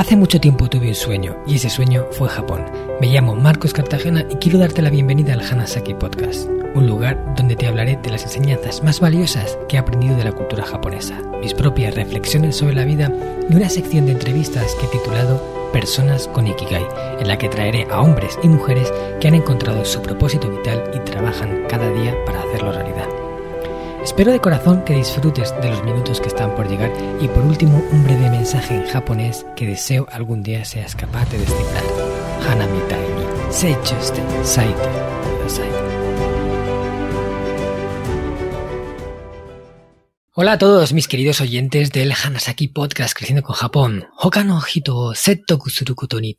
Hace mucho tiempo tuve un sueño y ese sueño fue Japón. Me llamo Marcos Cartagena y quiero darte la bienvenida al Hanasaki Podcast, un lugar donde te hablaré de las enseñanzas más valiosas que he aprendido de la cultura japonesa, mis propias reflexiones sobre la vida y una sección de entrevistas que he titulado Personas con Ikigai, en la que traeré a hombres y mujeres que han encontrado su propósito vital y trabajan cada día para hacerlo realidad. Espero de corazón que disfrutes de los minutos que están por llegar y por último un breve mensaje en japonés que deseo algún día seas capaz de descifrar. Hanamitai ni seichuste saite. Hola a todos mis queridos oyentes del Hanasaki Podcast Creciendo con Japón. Hoka no hito o settoku suru koto ni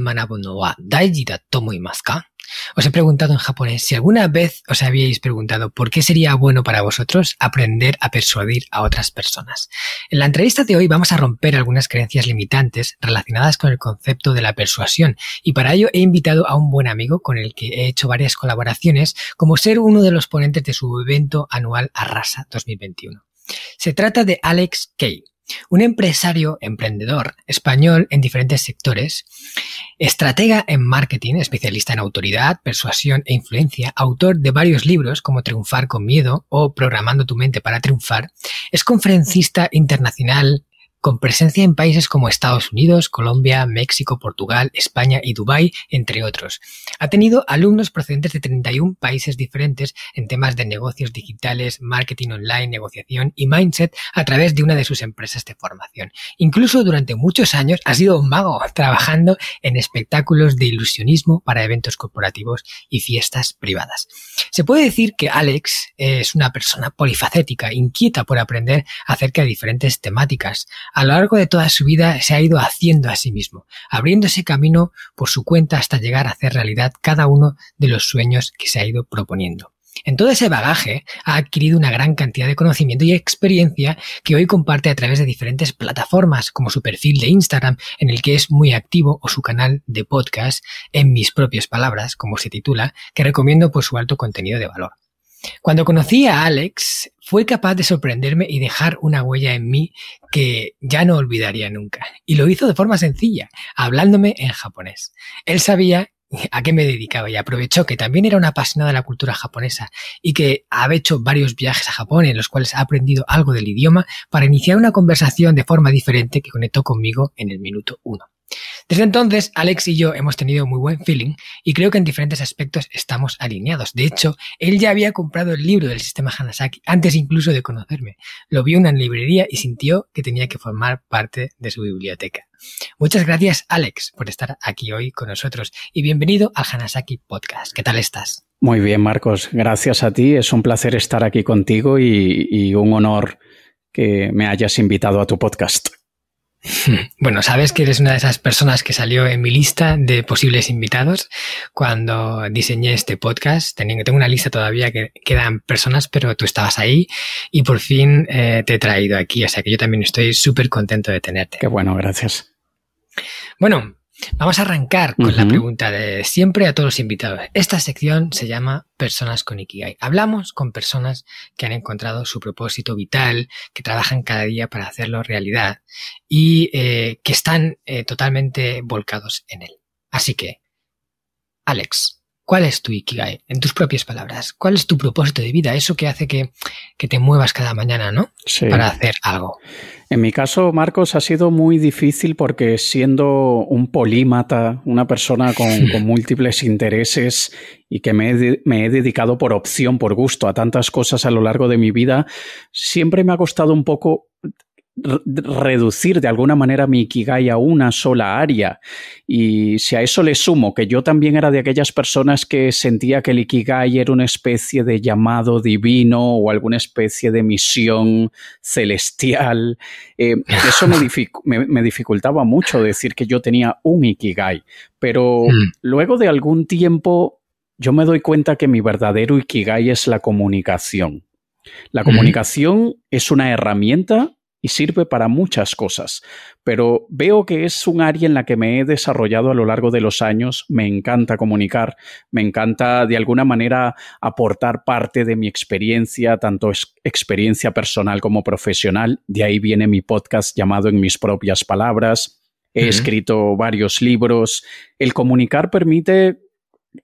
manabu no wa daiji da to omoimasu ka? Os he preguntado en japonés si alguna vez os habíais preguntado por qué sería bueno para vosotros aprender a persuadir a otras personas. En la entrevista de hoy vamos a romper algunas creencias limitantes relacionadas con el concepto de la persuasión y para ello he invitado a un buen amigo con el que he hecho varias colaboraciones como ser uno de los ponentes de su evento anual Arrasa 2021. Se trata de Alex Kay, un empresario emprendedor español en diferentes sectores, estratega en marketing, especialista en autoridad, persuasión e influencia, autor de varios libros como Triunfar con Miedo o Programando tu mente para triunfar, es conferencista internacional, con presencia en países como Estados Unidos, Colombia, México, Portugal, España y Dubái, entre otros. Ha tenido alumnos procedentes de 31 países diferentes en temas de negocios digitales, marketing online, negociación y mindset a través de una de sus empresas de formación. Incluso durante muchos años ha sido un mago trabajando en espectáculos de ilusionismo para eventos corporativos y fiestas privadas. Se puede decir que Alex es una persona polifacética, inquieta por aprender acerca de diferentes temáticas, a lo largo de toda su vida se ha ido haciendo a sí mismo, abriéndose camino por su cuenta hasta llegar a hacer realidad cada uno de los sueños que se ha ido proponiendo. En todo ese bagaje ha adquirido una gran cantidad de conocimiento y experiencia que hoy comparte a través de diferentes plataformas como su perfil de Instagram en el que es muy activo o su canal de podcast en mis propias palabras, como se titula, que recomiendo por su alto contenido de valor. Cuando conocí a Alex, fue capaz de sorprenderme y dejar una huella en mí que ya no olvidaría nunca. Y lo hizo de forma sencilla, hablándome en japonés. Él sabía a qué me dedicaba y aprovechó que también era una apasionada de la cultura japonesa y que había hecho varios viajes a Japón en los cuales ha aprendido algo del idioma para iniciar una conversación de forma diferente que conectó conmigo en el minuto uno. Desde entonces, Alex y yo hemos tenido muy buen feeling y creo que en diferentes aspectos estamos alineados. De hecho, él ya había comprado el libro del sistema Hanasaki antes incluso de conocerme. Lo vio en una librería y sintió que tenía que formar parte de su biblioteca. Muchas gracias, Alex, por estar aquí hoy con nosotros y bienvenido al Hanasaki Podcast. ¿Qué tal estás? Muy bien, Marcos. Gracias a ti. Es un placer estar aquí contigo y, y un honor que me hayas invitado a tu podcast. Bueno, sabes que eres una de esas personas que salió en mi lista de posibles invitados cuando diseñé este podcast. Tengo una lista todavía que quedan personas, pero tú estabas ahí y por fin eh, te he traído aquí. O sea que yo también estoy súper contento de tenerte. Qué bueno, gracias. Bueno, Vamos a arrancar con la pregunta de siempre a todos los invitados. Esta sección se llama Personas con Ikigai. Hablamos con personas que han encontrado su propósito vital, que trabajan cada día para hacerlo realidad y eh, que están eh, totalmente volcados en él. Así que, Alex, ¿cuál es tu Ikigai? En tus propias palabras, ¿cuál es tu propósito de vida? Eso que hace que, que te muevas cada mañana, ¿no? Sí. Para hacer algo. En mi caso, Marcos, ha sido muy difícil porque siendo un polímata, una persona con, con múltiples intereses y que me he, me he, dedicado por opción, por gusto a tantas cosas a lo largo de mi vida, siempre me ha costado un poco reducir de alguna manera mi Ikigai a una sola área. Y si a eso le sumo que yo también era de aquellas personas que sentía que el Ikigai era una especie de llamado divino o alguna especie de misión celestial, eh, eso me, dific me, me, dificultaba mucho decir que yo tenía un Ikigai. Pero mm. luego de algún tiempo yo me doy cuenta que mi verdadero Ikigai es la comunicación. La comunicación mm. es una herramienta y sirve para muchas cosas, pero veo que es un área en la que me he desarrollado a lo largo de los años, me encanta comunicar, me encanta de alguna manera aportar parte de mi experiencia, tanto experiencia personal como profesional, de ahí viene mi podcast llamado En mis propias palabras, he escrito varios libros. El comunicar permite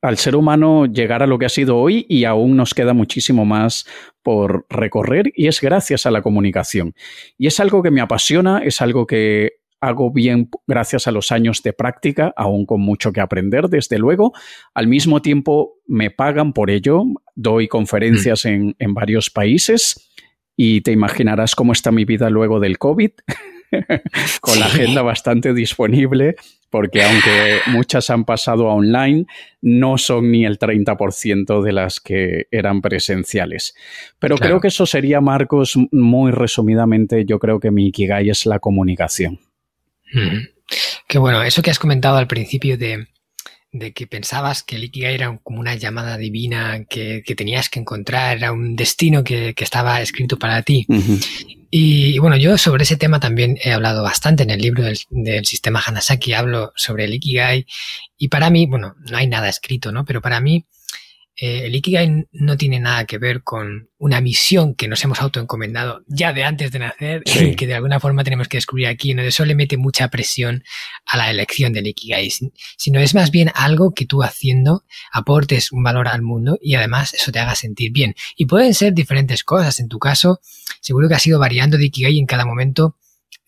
al ser humano llegar a lo que ha sido hoy y aún nos queda muchísimo más por recorrer y es gracias a la comunicación. Y es algo que me apasiona, es algo que hago bien gracias a los años de práctica, aún con mucho que aprender, desde luego. Al mismo tiempo me pagan por ello, doy conferencias mm. en, en varios países y te imaginarás cómo está mi vida luego del COVID. con la agenda bastante disponible, porque aunque muchas han pasado a online, no son ni el 30% de las que eran presenciales. Pero creo que eso sería, Marcos, muy resumidamente, yo creo que mi Ikigai es la comunicación. Qué bueno, eso que has comentado al principio de, que pensabas que el Ikigai era como una llamada divina que, tenías que encontrar, era un destino que, estaba escrito para ti. y, bueno, yo sobre ese tema también he hablado bastante en el libro del, del, sistema Hanasaki, hablo sobre el Ikigai y para mí, bueno, no hay nada escrito, ¿no? Pero para mí eh, el Ikigai no tiene nada que ver con una misión que nos hemos autoencomendado ya de antes de nacer y que de alguna forma tenemos que descubrir aquí. ¿no? Eso le mete mucha presión a la elección del Ikigai, sino es más bien algo que tú haciendo aportes un valor al mundo y además eso te haga sentir bien. Y pueden ser diferentes cosas. En tu caso, seguro que has ido variando de Ikigai en cada momento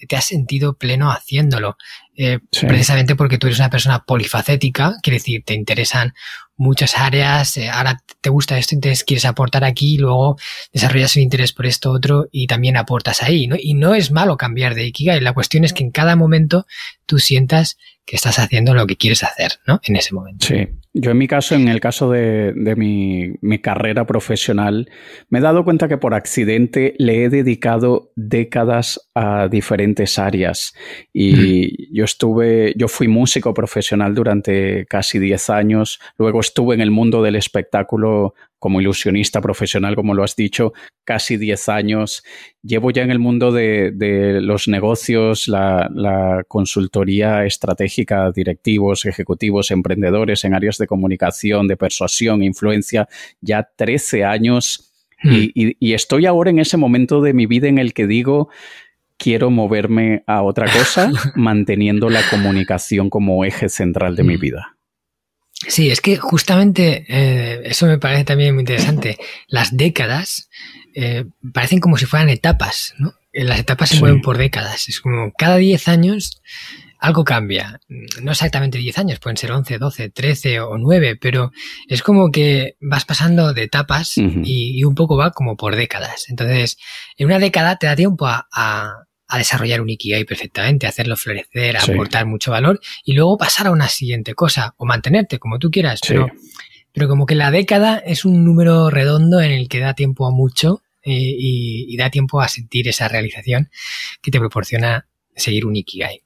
te has sentido pleno haciéndolo. Eh, precisamente porque tú eres una persona polifacética, quiere decir, te interesan muchas áreas, eh, ahora te gusta esto, entonces quieres aportar aquí, luego desarrollas un interés por esto otro y también aportas ahí, ¿no? Y no es malo cambiar de Ikigai, la cuestión es que en cada momento tú sientas que estás haciendo lo que quieres hacer, ¿no? En ese momento. Sí. Yo en mi caso, en el caso de, mi, mi, carrera profesional, me he dado cuenta que por accidente le he dedicado décadas a diferentes áreas. Y yo estuve, yo fui músico profesional durante casi 10 años, luego estuve en el mundo del espectáculo como ilusionista profesional, como lo has dicho, casi 10 años. Llevo ya en el mundo de, los negocios, la, consultoría estratégica, directivos, ejecutivos, emprendedores en áreas de comunicación, de persuasión, influencia, ya 13 años. Hmm. Y, estoy ahora en ese momento de mi vida en el que digo, quiero moverme a otra cosa, manteniendo la comunicación como eje central de mi hmm. vida. Sí, es que justamente eh, eso me parece también muy interesante. Las décadas eh, parecen como si fueran etapas, ¿no? Eh, las etapas se mueven por décadas. Es como cada 10 años algo cambia. No exactamente 10 años, pueden ser 11, 12, 13 o 9, pero es como que vas pasando de etapas y, un poco va como por décadas. Entonces, en una década te da tiempo a, a desarrollar un Ikigai perfectamente, hacerlo florecer, aportar mucho valor y luego pasar a una siguiente cosa o mantenerte como tú quieras. Pero, pero como que la década es un número redondo en el que da tiempo a mucho eh, y, da tiempo a sentir esa realización que te proporciona seguir un Ikigai.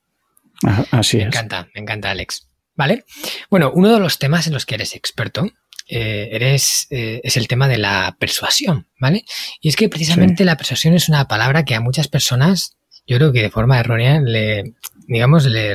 así me encanta, me encanta Alex. ¿Vale? Bueno, uno de los temas en los que eres experto eh, eres, eh, es el tema de la persuasión, ¿vale? Y es que precisamente la persuasión es una palabra que a muchas personas yo creo que de forma errónea le, digamos, le,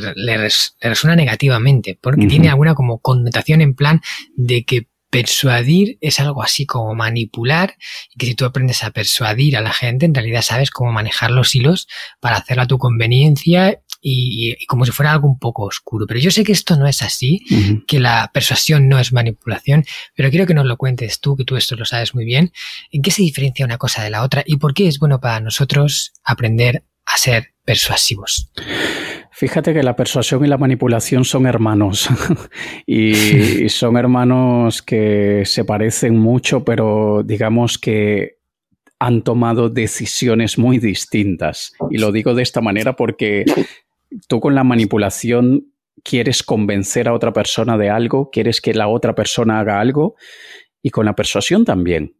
resuena negativamente, porque tiene alguna como connotación en plan de que persuadir es algo así como manipular y que si tú aprendes a persuadir a la gente, en realidad sabes cómo manejar los hilos para hacerlo a tu conveniencia y, como si fuera algo un poco oscuro. Pero yo sé que esto no es así, que la persuasión no es manipulación, pero quiero que nos lo cuentes tú, que tú esto lo sabes muy bien, en qué se diferencia una cosa de la otra y por qué es bueno para nosotros aprender a ser persuasivos. Fíjate que la persuasión y la manipulación son hermanos y son hermanos que se parecen mucho, pero digamos que han tomado decisiones muy distintas. Y lo digo de esta manera porque tú con la manipulación quieres convencer a otra persona de algo, quieres que la otra persona haga algo y con la persuasión también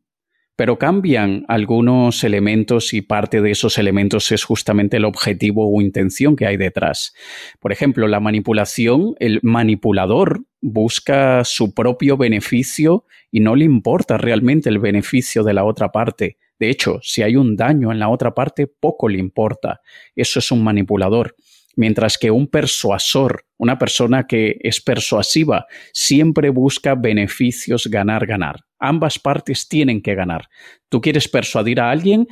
pero cambian algunos elementos y parte de esos elementos es justamente el objetivo o intención que hay detrás. Por ejemplo, la manipulación, el manipulador busca su propio beneficio y no le importa realmente el beneficio de la otra parte. De hecho, si hay un daño en la otra parte, poco le importa. Eso es un manipulador mientras que un persuasor, una persona que es persuasiva, siempre busca beneficios ganar, ganar. Ambas partes tienen que ganar. Tú quieres persuadir a alguien,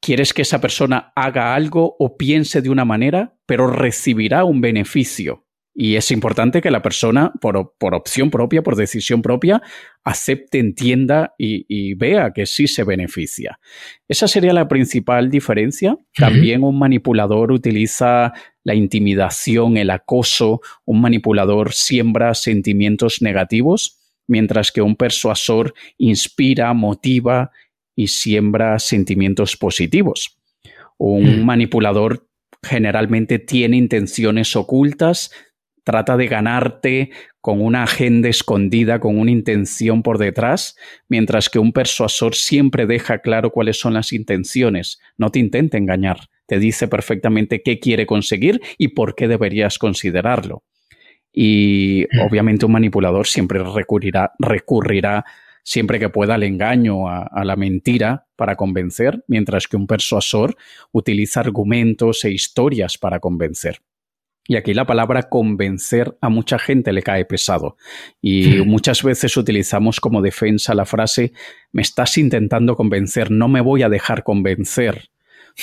quieres que esa persona haga algo o piense de una manera, pero recibirá un beneficio. Y es importante que la persona, por, opción propia, por decisión propia, acepte, entienda y, vea que sí se beneficia. Esa sería la principal diferencia. También un manipulador utiliza la intimidación, el acoso. Un manipulador siembra sentimientos negativos, mientras que un persuasor inspira, motiva y siembra sentimientos positivos. Un manipulador generalmente tiene intenciones ocultas, trata de ganarte con una agenda escondida, con una intención por detrás, mientras que un persuasor siempre deja claro cuáles son las intenciones, no te intenta engañar, te dice perfectamente qué quiere conseguir y por qué deberías considerarlo. Y mm. obviamente un manipulador siempre recurrirá, recurrirá siempre que pueda al engaño, a, la mentira para convencer, mientras que un persuasor utiliza argumentos e historias para convencer. Y aquí la palabra convencer a mucha gente le cae pesado. Y muchas veces utilizamos como defensa la frase, me estás intentando convencer, no me voy a dejar convencer,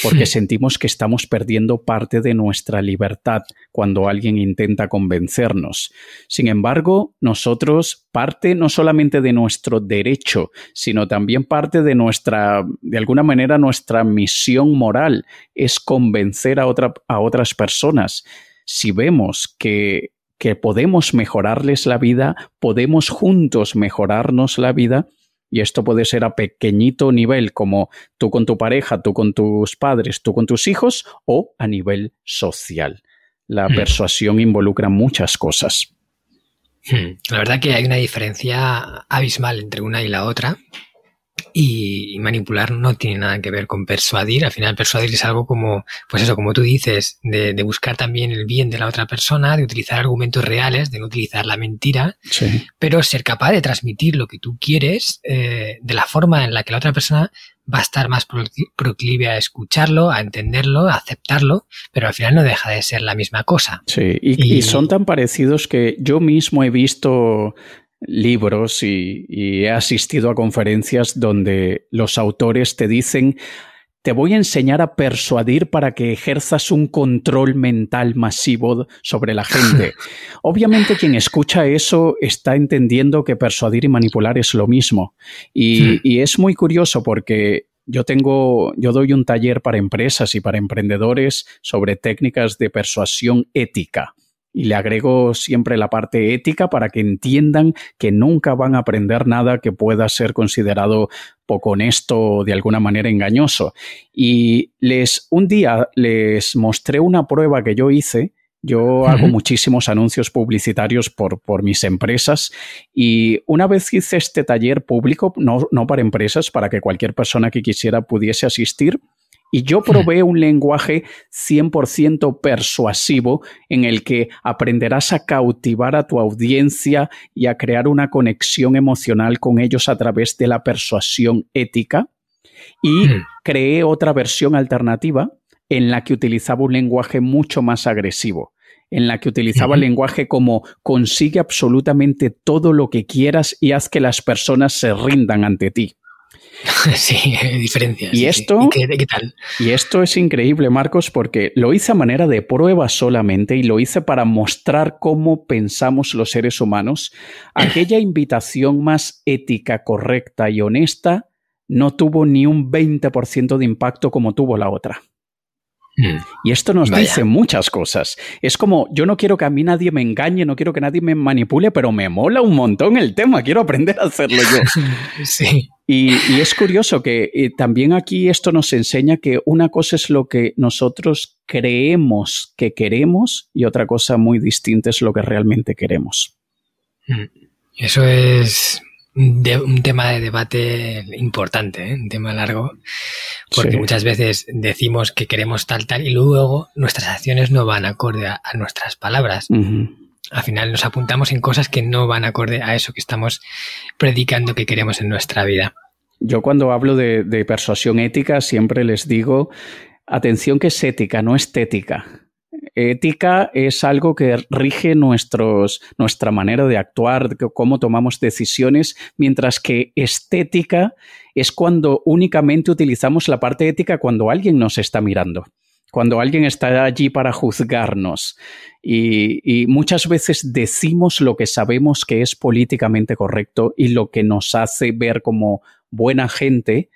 porque sentimos que estamos perdiendo parte de nuestra libertad cuando alguien intenta convencernos. Sin embargo, nosotros, parte no solamente de nuestro derecho, sino también parte de nuestra, de alguna manera, nuestra misión moral es convencer a, a otras personas si vemos que, que podemos mejorarles la vida, podemos juntos mejorarnos la vida, y esto puede ser a pequeñito nivel, como tú con tu pareja, tú con tus padres, tú con tus hijos, o a nivel social. La hmm. persuasión involucra muchas cosas. Hmm. La verdad que hay una diferencia abismal entre una y la otra. Y, manipular no tiene nada que ver con persuadir. Al final, persuadir es algo como, pues eso, como tú dices, de, buscar también el bien de la otra persona, de utilizar argumentos reales, de no utilizar la mentira, pero ser capaz de transmitir lo que tú quieres eh, de la forma en la que la otra persona va a estar más proclive a escucharlo, a entenderlo, a aceptarlo, pero al final no deja de ser la misma cosa. Sí, y son tan parecidos que yo mismo he visto libros y, he asistido a conferencias donde los autores te dicen te voy a enseñar a persuadir para que ejerzas un control mental masivo sobre la gente. Obviamente quien escucha eso está entendiendo que persuadir y manipular es lo mismo. Y, y, es muy curioso porque yo tengo, yo doy un taller para empresas y para emprendedores sobre técnicas de persuasión ética y le agrego siempre la parte ética para que entiendan que nunca van a aprender nada que pueda ser considerado poco honesto o de alguna manera engañoso. Y les un día les mostré una prueba que yo hice. Yo hago muchísimos anuncios publicitarios por, por, mis empresas y una vez hice este taller público, no, no para empresas, para que cualquier persona que quisiera pudiese asistir, y yo probé un lenguaje 100% persuasivo en el que aprenderás a cautivar a tu audiencia y a crear una conexión emocional con ellos a través de la persuasión ética. Y hmm. creé otra versión alternativa en la que utilizaba un lenguaje mucho más agresivo en la que utilizaba el lenguaje como consigue absolutamente todo lo que quieras y haz que las personas se rindan ante ti. Sí, hay diferencias. Y esto, ¿Y, esto es increíble, Marcos, porque lo hice a manera de prueba solamente y lo hice para mostrar cómo pensamos los seres humanos. Aquella invitación más ética, correcta y honesta no tuvo ni un 20% de impacto como tuvo la otra. Mm. Y esto nos dice muchas cosas. Es como, yo no quiero que a mí nadie me engañe, no quiero que nadie me manipule, pero me mola un montón el tema, quiero aprender a hacerlo yo. sí. Y, es curioso que eh, también aquí esto nos enseña que una cosa es lo que nosotros creemos que queremos y otra cosa muy distinta es lo que realmente queremos. Mm. Eso es un tema de debate importante, ¿eh? un tema largo, porque muchas veces decimos que queremos tal, tal, y luego nuestras acciones no van acorde a, nuestras palabras. Al final nos apuntamos en cosas que no van acorde a eso que estamos predicando que queremos en nuestra vida. Yo cuando hablo de, persuasión ética siempre les digo, atención que es ética, no estética. Ética es algo que rige nuestra manera de actuar, cómo tomamos decisiones, mientras que estética es cuando únicamente utilizamos la parte ética cuando alguien nos está mirando cuando alguien está allí para juzgarnos. Y, muchas veces decimos lo que sabemos que es políticamente correcto y lo que nos hace ver como buena gente,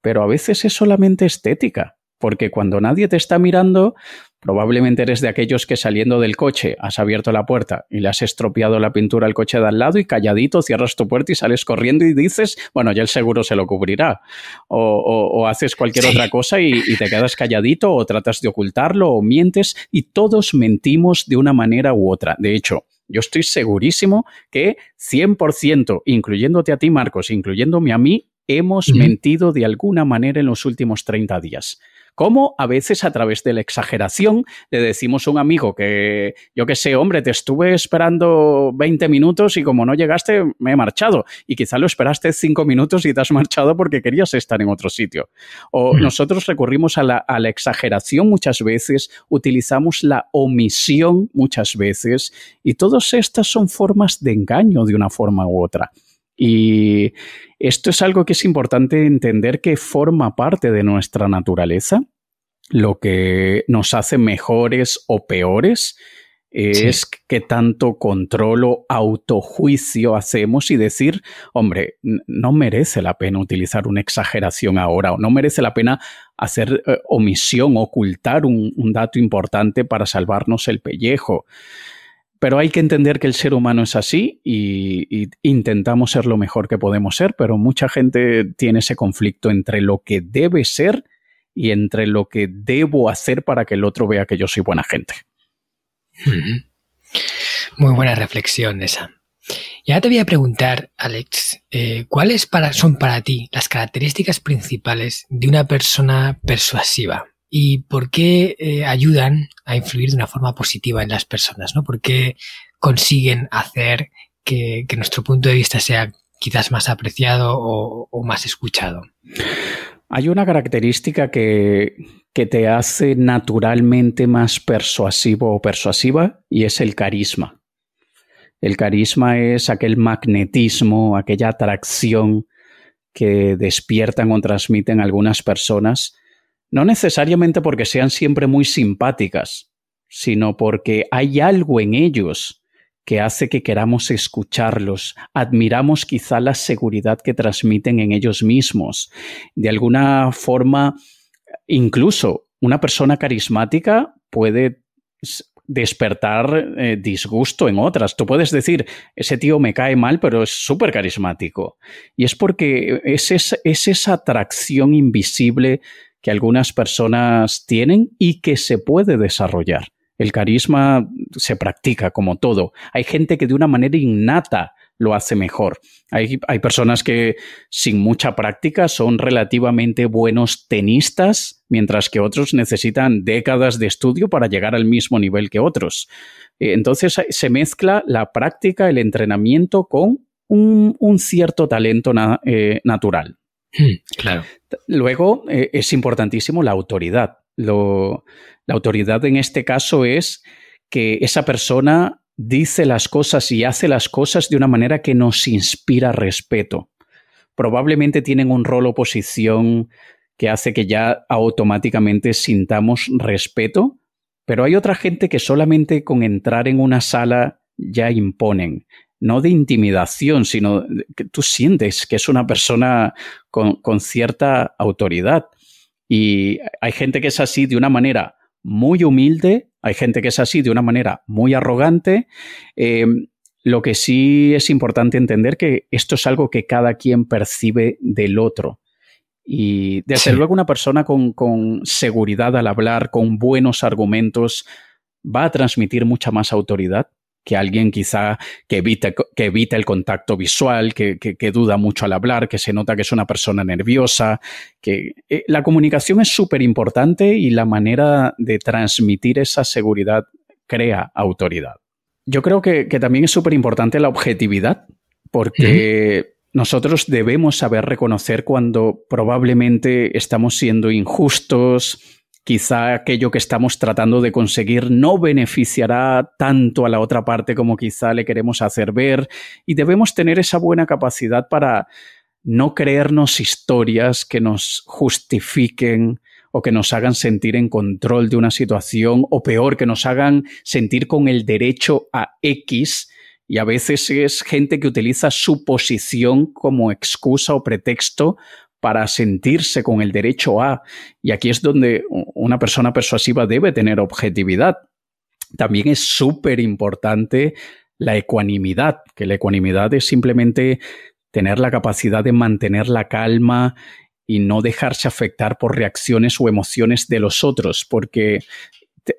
pero a veces es solamente estética porque cuando nadie te está mirando, probablemente eres de aquellos que saliendo del coche has abierto la puerta y le has estropeado la pintura al coche de al lado y calladito cierras tu puerta y sales corriendo y dices, bueno, ya el seguro se lo cubrirá. O, haces cualquier otra cosa y, y, te quedas calladito o tratas de ocultarlo o mientes y todos mentimos de una manera u otra. De hecho, yo estoy segurísimo que 100%, incluyéndote a ti, Marcos, incluyéndome a mí, hemos mentido de alguna manera en los últimos 30 días. Como a veces a través de la exageración le decimos a un amigo que, yo qué sé, hombre, te estuve esperando 20 minutos y como no llegaste, me he marchado. Y quizá lo esperaste 5 minutos y te has marchado porque querías estar en otro sitio. O mm. nosotros recurrimos a la, a la exageración muchas veces, utilizamos la omisión muchas veces y todas estas son formas de engaño de una forma u otra. Y esto es algo que es importante entender que forma parte de nuestra naturaleza. Lo que nos hace mejores o peores es que tanto control o autojuicio hacemos y decir, hombre, no merece la pena utilizar una exageración ahora o no merece la pena hacer eh, omisión, ocultar un, un dato importante para salvarnos el pellejo. Pero hay que entender que el ser humano es así y, intentamos ser lo mejor que podemos ser, pero mucha gente tiene ese conflicto entre lo que debe ser y entre lo que debo hacer para que el otro vea que yo soy buena gente. Muy buena reflexión esa. Y ahora te voy a preguntar, Alex, eh, ¿cuáles son para ti las características principales de una persona persuasiva? Y por qué eh, ayudan a influir de una forma positiva en las personas, ¿no? ¿Por qué consiguen hacer que, nuestro punto de vista sea quizás más apreciado o, más escuchado? Hay una característica que, que, te hace naturalmente más persuasivo o persuasiva y es el carisma. El carisma es aquel magnetismo, aquella atracción que despiertan o transmiten algunas personas no necesariamente porque sean siempre muy simpáticas, sino porque hay algo en ellos que hace que queramos escucharlos, admiramos quizá la seguridad que transmiten en ellos mismos. De alguna forma, incluso una persona carismática puede despertar eh, disgusto en otras. Tú puedes decir, ese tío me cae mal, pero es súper carismático. Y es porque es, es esa atracción invisible que algunas personas tienen y que se puede desarrollar. El carisma se practica como todo. Hay gente que de una manera innata lo hace mejor. Hay, hay, personas que sin mucha práctica son relativamente buenos tenistas, mientras que otros necesitan décadas de estudio para llegar al mismo nivel que otros. Entonces se mezcla la práctica, el entrenamiento con un, cierto talento eh, natural. Claro. Luego eh, es importantísimo la autoridad. la autoridad en este caso es que esa persona dice las cosas y hace las cosas de una manera que nos inspira respeto. Probablemente tienen un rol o posición que hace que ya automáticamente sintamos respeto, pero hay otra gente que solamente con entrar en una sala ya imponen no de intimidación, sino que tú sientes que es una persona con, cierta autoridad. Y hay gente que es así de una manera muy humilde, hay gente que es así de una manera muy arrogante. Eh, lo que sí es importante entender que esto es algo que cada quien percibe del otro. Y desde luego una persona con, con, seguridad al hablar, con buenos argumentos, va a transmitir mucha más autoridad que alguien quizá que evita, que evita el contacto visual, que, duda mucho al hablar, que se nota que es una persona nerviosa, que eh, la comunicación es súper importante y la manera de transmitir esa seguridad crea autoridad. Yo creo que, también es súper importante la objetividad, porque nosotros debemos saber reconocer cuando probablemente estamos siendo injustos, quizá aquello que estamos tratando de conseguir no beneficiará tanto a la otra parte como quizá le queremos hacer ver y debemos tener esa buena capacidad para no creernos historias que nos justifiquen o que nos hagan sentir en control de una situación o peor, que nos hagan sentir con el derecho a X y a veces es gente que utiliza su posición como excusa o pretexto para sentirse con el derecho a. Y aquí es donde una persona persuasiva debe tener objetividad. También es súper importante la ecuanimidad, que la ecuanimidad es simplemente tener la capacidad de mantener la calma y no dejarse afectar por reacciones o emociones de los otros, porque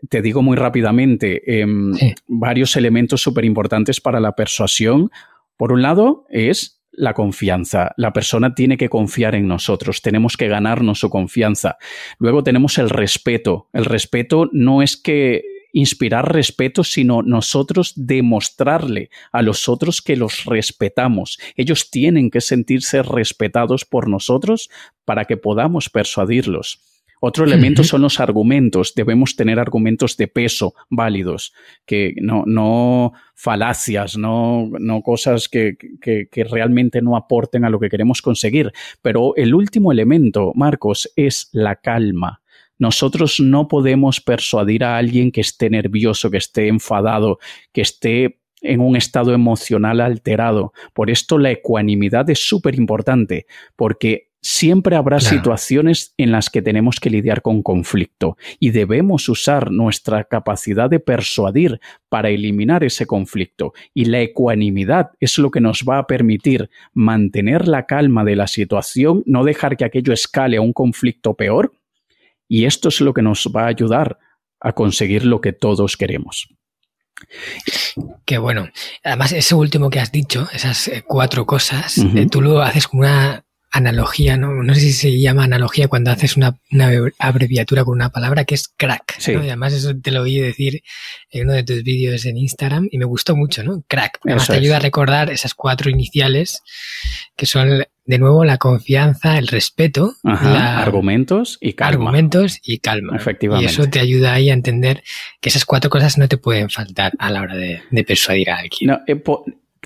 te, digo muy rápidamente, em, varios elementos súper importantes para la persuasión. Por un lado, es la confianza. La persona tiene que confiar en nosotros, tenemos que ganarnos su confianza. Luego tenemos el respeto. El respeto no es que inspirar respeto, sino nosotros demostrarle a los otros que los respetamos. Ellos tienen que sentirse respetados por nosotros para que podamos persuadirlos. Otro elemento son los argumentos. Debemos tener argumentos de peso válidos, que no, no falacias, no, no cosas que, que, que, realmente no aporten a lo que queremos conseguir. Pero el último elemento, Marcos, es la calma. Nosotros no podemos persuadir a alguien que esté nervioso, que esté enfadado, que esté en un estado emocional alterado. Por esto la ecuanimidad es súper importante, porque siempre habrá situaciones en las que tenemos que lidiar con conflicto y debemos usar nuestra capacidad de persuadir para eliminar ese conflicto. Y la ecuanimidad es lo que nos va a permitir mantener la calma de la situación, no dejar que aquello escale a un conflicto peor. Y esto es lo que nos va a ayudar a conseguir lo que todos queremos. Qué bueno. Además, ese último que has dicho, esas eh, cuatro cosas, eh, tú lo haces como una analogía, ¿no? No sé si se llama analogía cuando haces una, abreviatura con una palabra que es crack. Y además eso te lo oí decir en uno de tus vídeos en Instagram y me gustó mucho, ¿no? Crack. Además te ayuda a recordar esas cuatro iniciales que son de nuevo la confianza, el respeto, argumentos y calma. Argumentos y calma. Efectivamente. Y eso te ayuda ahí a entender que esas cuatro cosas no te pueden faltar a la hora de, persuadir a alguien. Eh,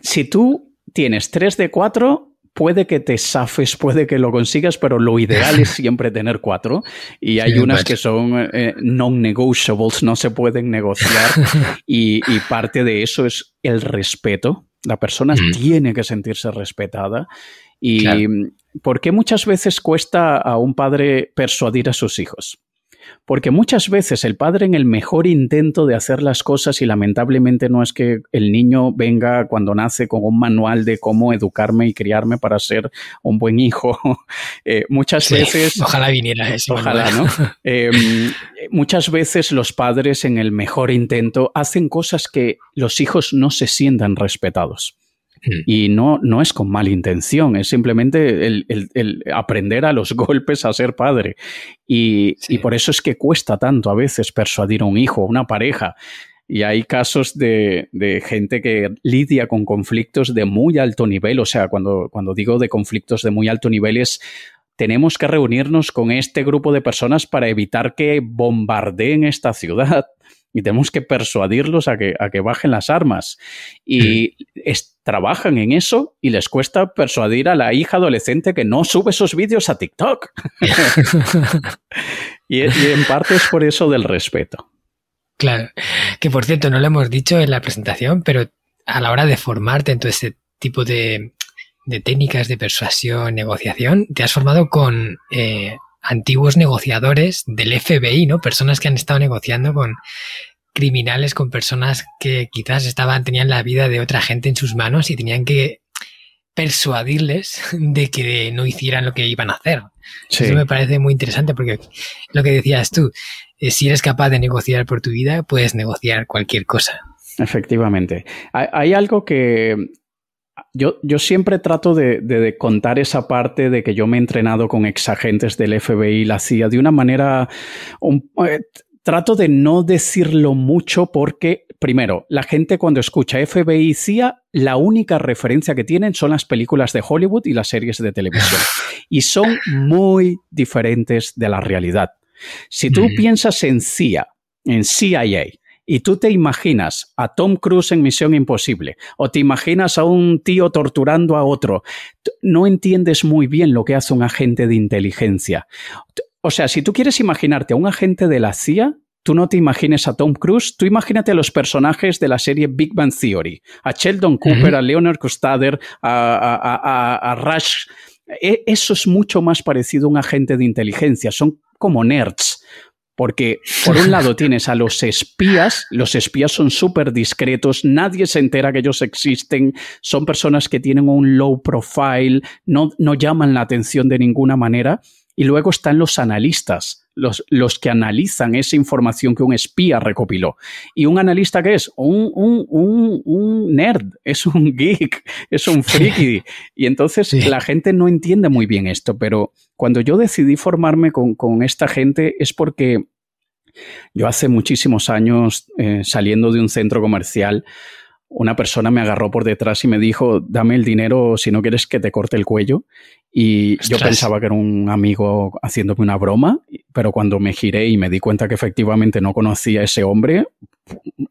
si tú tienes tres de cuatro, puede que te safes, puede que lo consigas, pero lo ideal es siempre tener cuatro. Y hay unas que son eh, non-negotiables, no se pueden negociar. y, parte de eso es el respeto. La persona tiene que sentirse respetada. ¿Y por qué muchas veces cuesta a un padre persuadir a sus hijos? Porque muchas veces el padre en el mejor intento de hacer las cosas y lamentablemente no es que el niño venga cuando nace con un manual de cómo educarme y criarme para ser un buen hijo. Eh, muchas veces... Ojalá viniera eso. Ojalá, ¿no? Em, muchas veces los padres en el mejor intento hacen cosas que los hijos no se sientan respetados. Mm. Y no, no es con mala intención, es simplemente el, aprender a los golpes a ser padre. Y, por eso es que cuesta tanto a veces persuadir a un hijo, a una pareja. Y hay casos de, gente que lidia con conflictos de muy alto nivel. O sea, cuando, cuando digo de conflictos de muy alto nivel es tenemos que reunirnos con este grupo de personas para evitar que bombardeen esta ciudad y tenemos que persuadirlos a que, a que bajen las armas. Y trabajan en eso y les cuesta persuadir a la hija adolescente que no sube esos vídeos a TikTok. y, en parte es por eso del respeto. Claro, que por cierto no lo hemos dicho en la presentación, pero a la hora de formarte en todo este tipo de, técnicas de persuasión, negociación, te has formado con eh, antiguos negociadores del FBI, ¿no? Personas que han estado negociando con criminales, con personas que quizás estaban, tenían la vida de otra gente en sus manos y tenían que persuadirles de que no hicieran lo que iban a hacer. Eso me parece muy interesante porque lo que decías tú, eh, si eres capaz de negociar por tu vida, puedes negociar cualquier cosa. Efectivamente. Hay, algo que yo, yo, siempre trato de, contar esa parte de que yo me he entrenado con exagentes del FBI y la CIA de una manera eh, trato de no decirlo mucho porque, primero, la gente cuando escucha FBI y CIA, la única referencia que tienen son las películas de Hollywood y las series de televisión. Y son muy diferentes de la realidad. Si tú piensas en CIA, en CIA, y tú te imaginas a Tom Cruise en Misión Imposible o te imaginas a un tío torturando a otro, no entiendes muy bien lo que hace un agente de inteligencia. O sea, si tú quieres imaginarte a un agente de la CIA, tú no te imagines a Tom Cruise, tú imagínate a los personajes de la serie Big Bang Theory, a Sheldon Cooper, a Leonard Costader, a, Rush. E, eso es mucho más parecido a un agente de inteligencia, son como nerds. Porque por un lado tienes a los espías, los espías son súper discretos, nadie se entera que ellos existen, son personas que tienen un low profile, no, no llaman la atención de ninguna manera. Y luego están los analistas, los, los, que analizan esa información que un espía recopiló. ¿Y un analista qué es? Un, un, un, un nerd, es un geek, es un friki. Y entonces la gente no entiende muy bien esto, pero cuando yo decidí formarme con, con esta gente es porque yo hace muchísimos años, eh, saliendo de un centro comercial, una persona me agarró por detrás y me dijo, dame el dinero si no quieres que te corte el cuello. Y yo pensaba que era un amigo haciéndome una broma, pero cuando me giré y me di cuenta que efectivamente no conocía a ese hombre,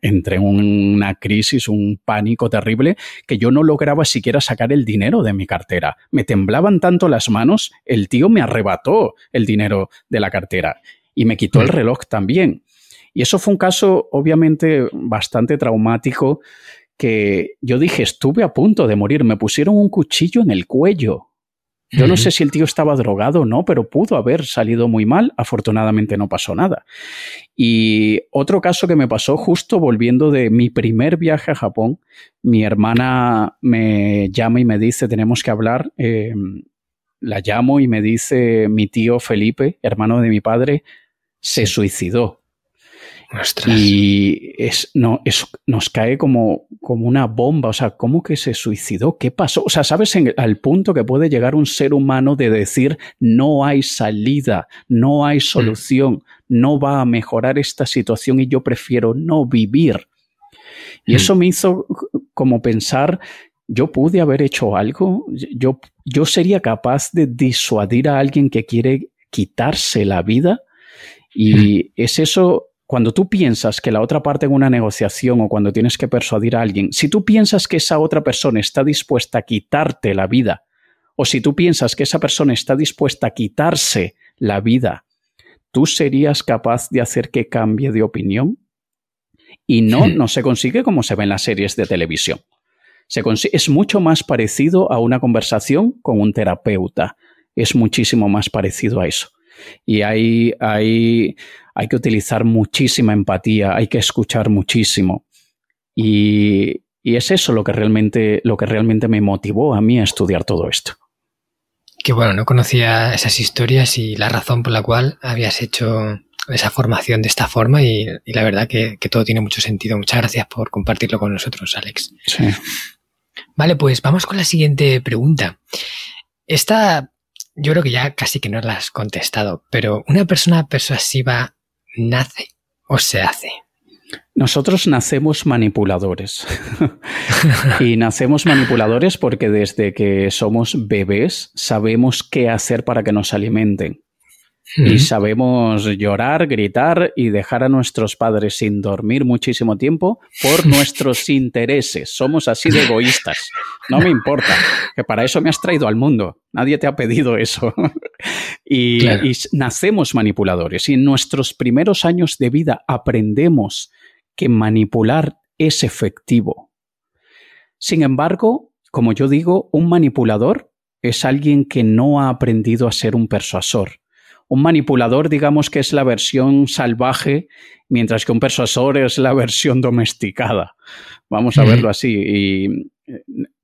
entré en una crisis, un pánico terrible, que yo no lograba siquiera sacar el dinero de mi cartera. Me temblaban tanto las manos, el tío me arrebató el dinero de la cartera y me quitó el mm. reloj también. Y eso fue un caso obviamente bastante traumático que yo dije, estuve a punto de morir, me pusieron un cuchillo en el cuello. Yo no sé si el tío estaba drogado o no, pero pudo haber salido muy mal. Afortunadamente no pasó nada. Y otro caso que me pasó justo volviendo de mi primer viaje a Japón, mi hermana me llama y me dice, tenemos que hablar. Em, la llamo y me dice mi tío Felipe, hermano de mi padre, se suicidó. Y es, no, es, nos cae como, como una bomba. O sea, ¿cómo que se suicidó? ¿Qué pasó? O sea, ¿sabes al punto que puede llegar un ser humano de decir no hay salida, no hay mm. solución, no va a mejorar esta situación y yo prefiero no vivir? Y mm. eso me hizo como pensar, yo pude haber hecho algo, yo, yo sería capaz de disuadir a alguien que quiere quitarse la vida. Y es eso cuando tú piensas que la otra parte en una negociación o cuando tienes que persuadir a alguien, si tú piensas que esa otra persona está dispuesta a quitarte la vida, o si tú piensas que esa persona está dispuesta a quitarse la vida, ¿tú serías capaz de hacer que cambie de opinión? Y no, no se consigue como se ve en las series de televisión. Se es mucho más parecido a una conversación con un terapeuta. Es muchísimo más parecido a eso. Y hay, hay, hay que utilizar muchísima empatía, hay que escuchar muchísimo. Y, y, es eso lo que, realmente, lo que realmente me motivó a mí a estudiar todo esto. Que bueno, no conocía esas historias y la razón por la cual habías hecho esa formación de esta forma y, y la verdad que, que, todo tiene mucho sentido. Muchas gracias por compartirlo con nosotros, Alex. Sí. Vale, pues vamos con la siguiente pregunta. Esta yo creo que ya casi que no la has contestado, pero ¿una persona persuasiva nace o se hace? Nosotros nacemos manipuladores. y nacemos manipuladores porque desde que somos bebés sabemos qué hacer para que nos alimenten. Y sabemos llorar, gritar y dejar a nuestros padres sin dormir muchísimo tiempo por nuestros intereses. Somos así de egoístas. No me importa, que para eso me has traído al mundo. Nadie te ha pedido eso. y, y nacemos manipuladores. Y en nuestros primeros años de vida aprendemos que manipular es efectivo. Sin embargo, como yo digo, un manipulador es alguien que no ha aprendido a ser un persuasor un manipulador, digamos que es la versión salvaje, mientras que un persuasor es la versión domesticada. Vamos a verlo así. Y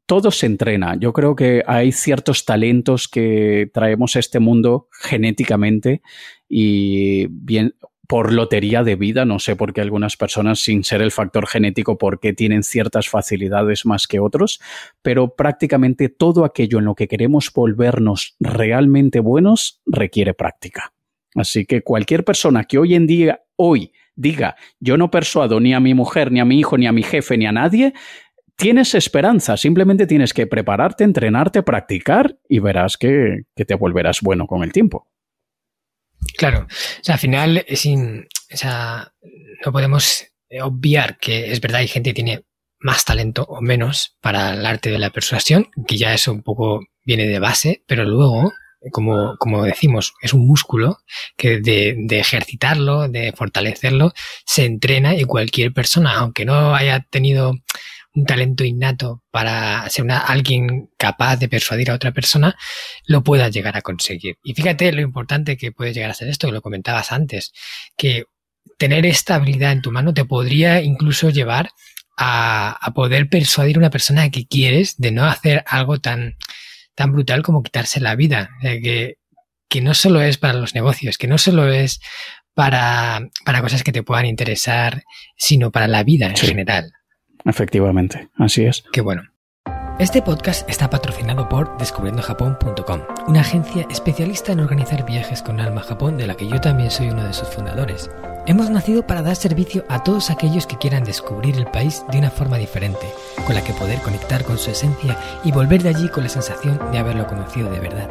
todo se entrena. Yo creo que hay ciertos talentos que traemos a este mundo genéticamente y bien, por lotería de vida, no sé por qué algunas personas, sin ser el factor genético, por qué tienen ciertas facilidades más que otros, pero prácticamente todo aquello en lo que queremos volvernos realmente buenos requiere práctica. Así que cualquier persona que hoy en día, hoy, diga, yo no persuado ni a mi mujer, ni a mi hijo, ni a mi jefe, ni a nadie, tienes esperanza, simplemente tienes que prepararte, entrenarte, practicar y verás que, que te volverás bueno con el tiempo. Claro, o sea, al final es o sea, no podemos obviar que es verdad, hay gente que tiene más talento o menos para el arte de la persuasión, que ya eso un poco viene de base, pero luego, como, como decimos, es un músculo que de, de ejercitarlo, de fortalecerlo, se entrena y cualquier persona, aunque no haya tenido un talento innato para ser una, alguien capaz de persuadir a otra persona, lo pueda llegar a conseguir. Y fíjate lo importante que puede llegar a ser esto, que lo comentabas antes, que tener esta habilidad en tu mano te podría incluso llevar a, poder persuadir a una persona que quieres de no hacer algo tan, tan brutal como quitarse la vida. que, que no solo es para los negocios, que no solo es para, para cosas que te puedan interesar, sino para la vida en general. Efectivamente, así es. Qué bueno. Este podcast está patrocinado por descubriendojapón.com, una agencia especialista en organizar viajes con alma a Japón de la que yo también soy uno de sus fundadores. Hemos nacido para dar servicio a todos aquellos que quieran descubrir el país de una forma diferente, con la que poder conectar con su esencia y volver de allí con la sensación de haberlo conocido de verdad